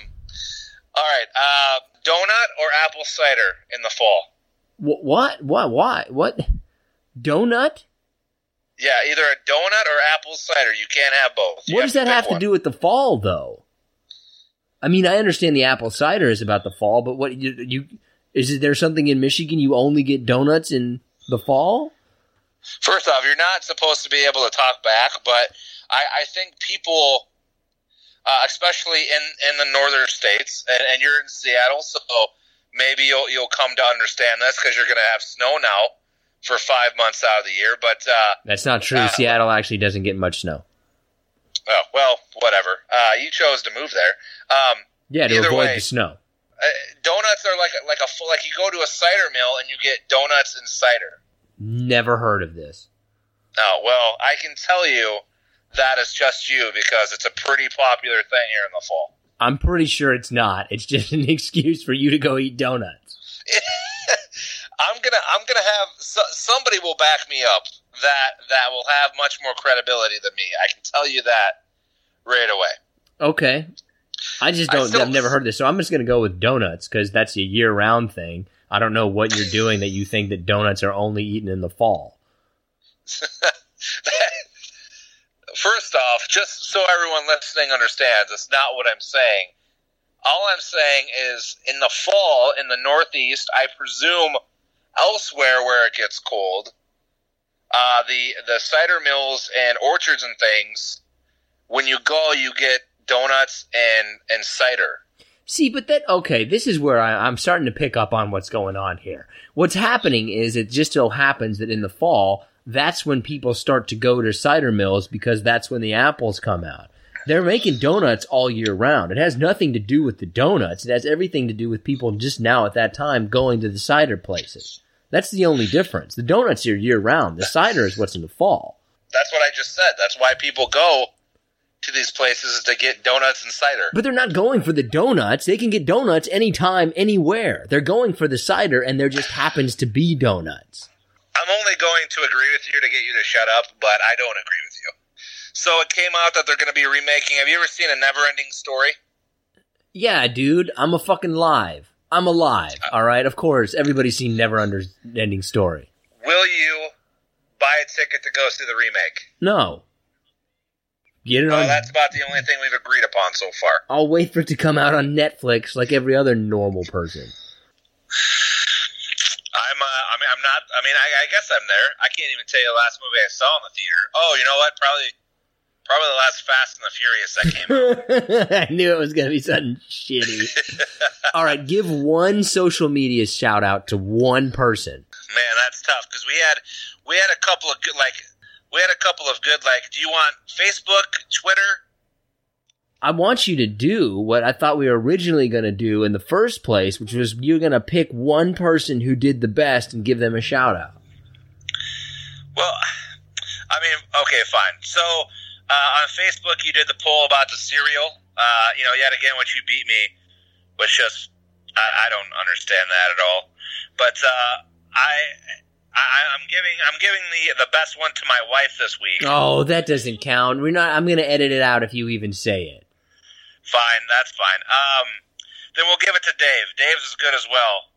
all right, uh, donut or apple cider in the fall? Wh- What? What? Why? What? Donut? Yeah, either a donut or apple cider. You can't have both. You What does that have to do with the fall, though? I mean, I understand the apple cider is about the fall, but what you, you is there something in Michigan you only get donuts in the fall? First off, you're not supposed to be able to talk back, but I, I think people, uh, especially in, in the northern states, and, and you're in Seattle, so maybe you'll you'll come to understand this because you're going to have snow now for five months out of the year. But uh, That's not true. Uh, Seattle actually doesn't get much snow. oh, well, whatever. Uh, you chose to move there. Um, Yeah, to avoid way. the snow. uh, donuts are like a, like a full like you go to a cider mill and you get donuts and cider. Never heard of this. Oh well, I can tell you that is just you because it's a pretty popular thing here in the fall. I'm pretty sure it's not. It's just an excuse for you to go eat donuts. I'm gonna I'm gonna have so, somebody will back me up that that will have much more credibility than me. I can tell you that right away. Okay. I just don't. still- I've never heard this, so I'm just going to go with donuts because that's a year-round thing. I don't know what you're doing that you think that donuts are only eaten in the fall. First off, just so everyone listening understands, it's not what I'm saying. All I'm saying is in the fall in the Northeast, I presume elsewhere where it gets cold, uh, the the cider mills and orchards and things, when you go, you get donuts and and cider. See, but that okay. This is where I, I'm starting to pick up on what's going on here. What's happening is it just so happens that in the fall, that's when people start to go to cider mills because that's when the apples come out. They're making donuts all year round. It has nothing to do with the donuts. It has everything to do with people just now at that time going to the cider places. That's the only difference. The donuts are year round. The cider is what's in the fall. That's what I just said. That's why people go to these places to get donuts and cider. But they're not going for the donuts. They can get donuts anytime, anywhere. They're going for the cider, and there just happens to be donuts. I'm only going to agree with you to get you to shut up, but I don't agree with you. So it came out that they're going to be remaking. Have you ever seen a Never-Ending Story? Yeah, dude, I'm a fucking live. I'm alive. All right, of course, everybody's seen Never Ending Story. Will you buy a ticket to go see the remake? No. Get it Well, on. that's about the only thing we've agreed upon so far. I'll wait for it to come out on Netflix like every other normal person. I'm, uh, I mean, I'm not. I mean, I, I guess I'm there. I can't even tell you the last movie I saw in the theater. Oh, you know what? Probably, probably the last Fast and the Furious that came out. I knew it was going to be something shitty. All right, give one social media shout out to one person. Man, that's tough because we had we had a couple of good like we had a couple of good like. Do you want Facebook, Twitter? I want you to do what I thought we were originally going to do in the first place, which was you're going to pick one person who did the best and give them a shout out. Well, I mean, okay, fine. So uh, on Facebook, you did the poll about the cereal. Uh, you know, yet again, what you beat me was just I, I don't understand that at all. But uh, I, I, I'm giving I'm giving the the best one to my wife this week. Oh, that doesn't count. We're not. I'm going to edit it out if you even say it. Fine, that's fine. Um, then we'll give it to Dave. Dave's is good as well.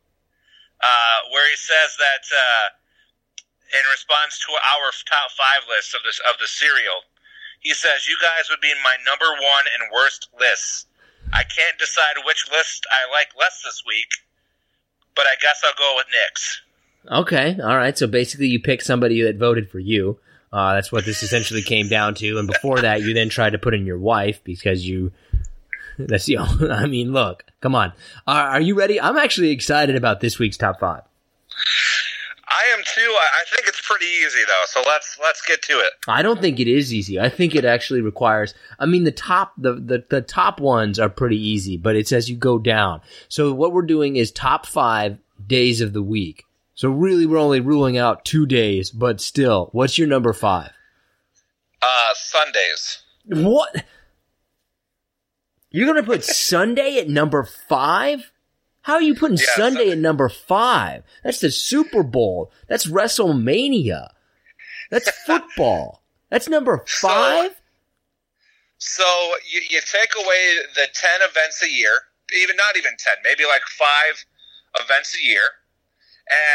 Uh, where he says that uh, in response to our top five list of this of the cereal, he says you guys would be my number one and worst lists. I can't decide which list I like less this week, but I guess I'll go with Nick's. Okay, all right. So basically, you pick somebody that voted for you. Uh, that's what this essentially came down to. And before that, you then tried to put in your wife because you. That's the. I mean, look, come on. Are, are you ready? I'm actually excited about this week's top five. I am too. I, think it's pretty easy though, so let's let's get to it. I don't think it is easy. I think it actually requires. I mean, the top the, the the top ones are pretty easy, but it's as you go down. So what we're doing is top five days of the week. So really, we're only ruling out two days, but still, what's your number five? Uh, Sundays. What? You're gonna put Sunday at number five? How are you putting Yeah, Sunday Sunday. at number five? That's the Super Bowl. That's WrestleMania. That's football. That's number five. So you, you take away the ten events a year, even not even ten, maybe like five events a year,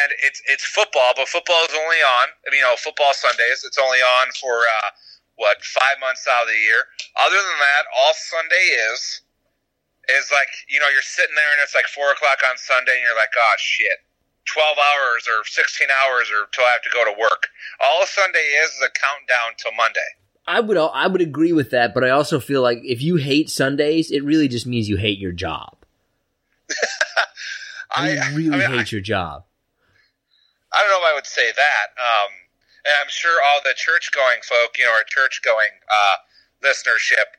and it's it's football, but football is only on. I mean, You know, football Sundays. It's only on for uh, what five months out of the year. Other than that, all Sunday is is like you know you're sitting there and it's like four o'clock on Sunday, and you're like, oh shit. 12 hours or 16 hours or till I have to go to work. All Sunday is is a countdown till Monday. I would I would agree with that, but I also feel like if you hate Sundays, it really just means you hate your job. I, you really I mean, I- hate your job. I don't know if I would say that. Um, and I'm sure all the church going folk, you know, our church going uh, listenership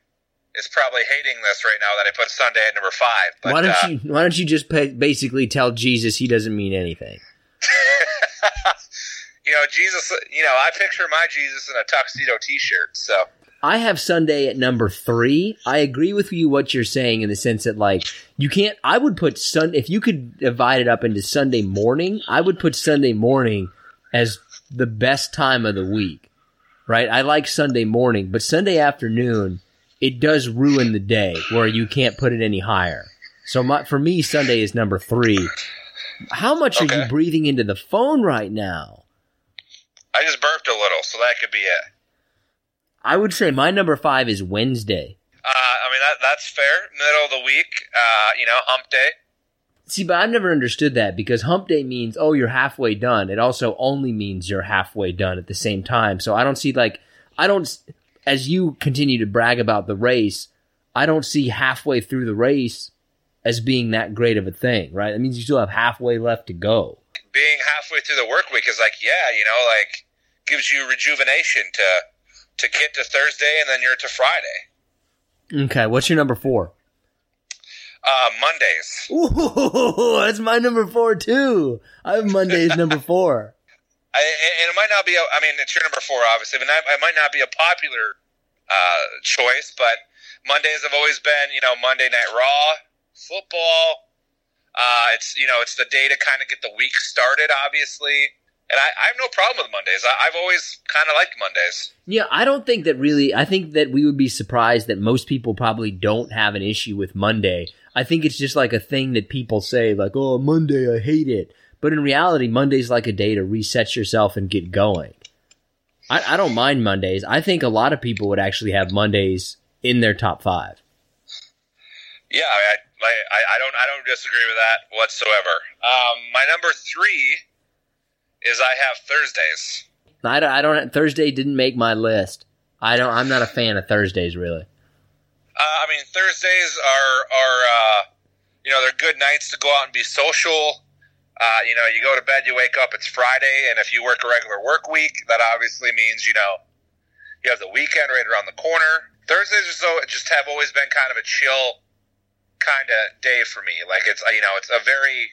is probably hating this right now that I put Sunday at number five. But, why don't uh, you Why don't you just pa basically tell Jesus he doesn't mean anything? you know, Jesus, you know, I picture my Jesus in a tuxedo t shirt. So, I have Sunday at number three. I agree with you what you're saying in the sense that like you can't. I would put Sun if you could divide it up into Sunday morning. I would put Sunday morning as the best time of the week. Right? I like Sunday morning, but Sunday afternoon it does ruin the day where you can't put it any higher. So my, for me, Sunday is number three. How much are you breathing into the phone right now? I just burped a little, so that could be it. I would say my number five is Wednesday. Uh, I mean, that, that's fair. Middle of the week, uh, you know, hump day. See, but I've never understood that because hump day means, oh, you're halfway done. It also only means you're halfway done at the same time. So I don't see, like, I don't, as you continue to brag about the race, I don't see halfway through the race as being that great of a thing, right? That means you still have halfway left to go. Being halfway through the work week is like, yeah, you know, like gives you rejuvenation to to get to Thursday and then you're to Friday. Okay, what's your number four? Uh, Mondays. Ooh, that's my number four too. I have Mondays number four. I, and it might not be. A, I mean, it's your number four, obviously, but it might not be a popular uh, choice. But Mondays have always been, you know, Monday Night Raw, football. Uh, it's you know, it's the day to kind of get the week started, obviously. And I, I have no problem with Mondays. I, I've always kind of liked Mondays. Yeah, I don't think that really. I think that we would be surprised that most people probably don't have an issue with Monday. I think it's just like a thing that people say, like, "Oh, Monday, I hate it." But in reality, Monday's like a day to reset yourself and get going. I, I don't mind Mondays. I think a lot of people would actually have Mondays in their top five. Yeah, I, I, I don't I don't disagree with that whatsoever. Um, my number three is I have Thursdays. I don't, I don't. Thursday didn't make my list. I don't. I'm not a fan of Thursdays, really. Uh, I mean, Thursdays are are uh, you know they're good nights to go out and be social. Uh, you know, you go to bed, you wake up, it's Friday, and if you work a regular work week, that obviously means you know you have the weekend right around the corner. Thursdays or so just have always been kind of a chill kind of day for me. Like it's you know it's a very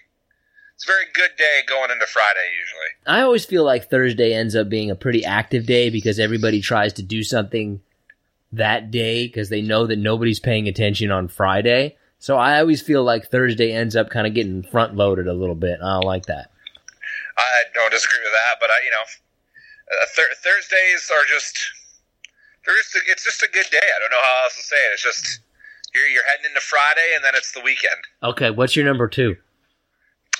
it's a very good day going into Friday usually. I always feel like Thursday ends up being a pretty active day because everybody tries to do something that day because they know that nobody's paying attention on Friday. So I always feel like Thursday ends up kind of getting front loaded a little bit. I don't like that. I don't disagree with that, but I, you know, uh, th- Thursdays are just, just a, it's just a good day. I don't know how else to say it. It's just you're you're heading into Friday and then it's the weekend. Okay, what's your number two?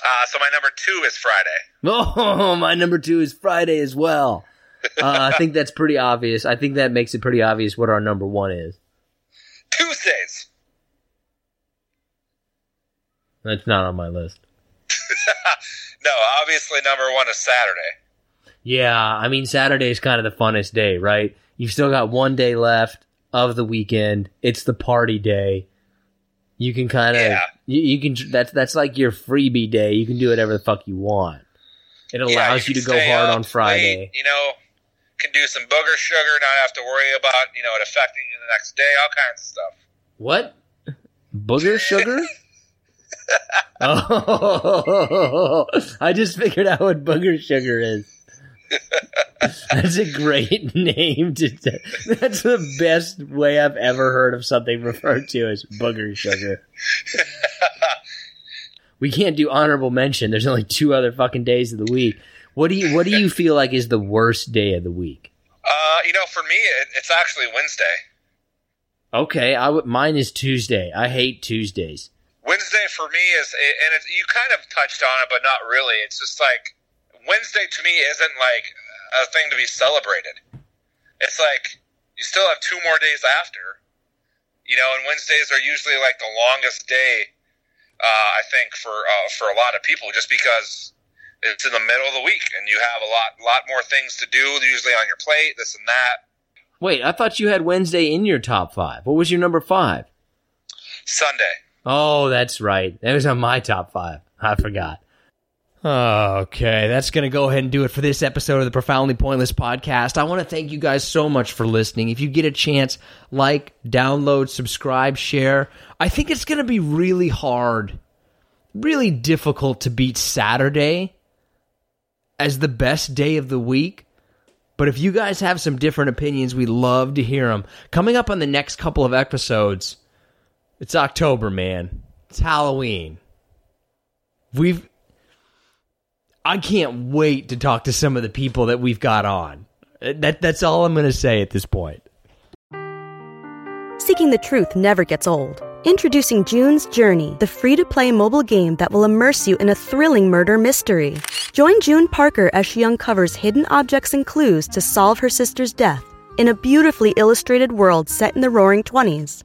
Uh, so my number two is Friday. Oh, my number two is Friday as well. Uh, I think that's pretty obvious. I think that makes it pretty obvious what our number one is. Tuesdays. That's not on my list. no, obviously number one is Saturday. Yeah, I mean Saturday is kind of the funnest day, right? You've still got one day left of the weekend. It's the party day. You can kind of, yeah. you, you, can. That's that's like your freebie day. You can do whatever the fuck you want. It allows yeah, you, you to go hard on Friday. Late, you know, can do some booger sugar, not have to worry about you know it affecting you the next day. All kinds of stuff. What? Booger sugar? oh, I just figured out what booger sugar is. That's a great name. To, that's the best way I've ever heard of something referred to as booger sugar. we can't do honorable mention. There's only two other fucking days of the week. What do you What do you feel like is the worst day of the week? Uh, you know, for me, it, it's actually Wednesday. Okay, I w- mine is Tuesday. I hate Tuesdays. Wednesday for me is, and you kind of touched on it, but not really. It's just like Wednesday to me isn't like a thing to be celebrated. It's like you still have two more days after, you know, and Wednesdays are usually like the longest day. Uh, I think for uh, for a lot of people, just because it's in the middle of the week and you have a lot lot more things to do usually on your plate, this and that. Wait, I thought you had Wednesday in your top five. What was your number five? Sunday. Oh, that's right. That was on my top five. I forgot. Okay, that's going to go ahead and do it for this episode of the Profoundly Pointless podcast. I want to thank you guys so much for listening. If you get a chance, like, download, subscribe, share. I think it's going to be really hard, really difficult to beat Saturday as the best day of the week. But if you guys have some different opinions, we'd love to hear them. Coming up on the next couple of episodes, it's October, man. It's Halloween. We've I can't wait to talk to some of the people that we've got on. That that's all I'm going to say at this point. Seeking the truth never gets old. Introducing June's Journey, the free-to-play mobile game that will immerse you in a thrilling murder mystery. Join June Parker as she uncovers hidden objects and clues to solve her sister's death in a beautifully illustrated world set in the roaring 20s.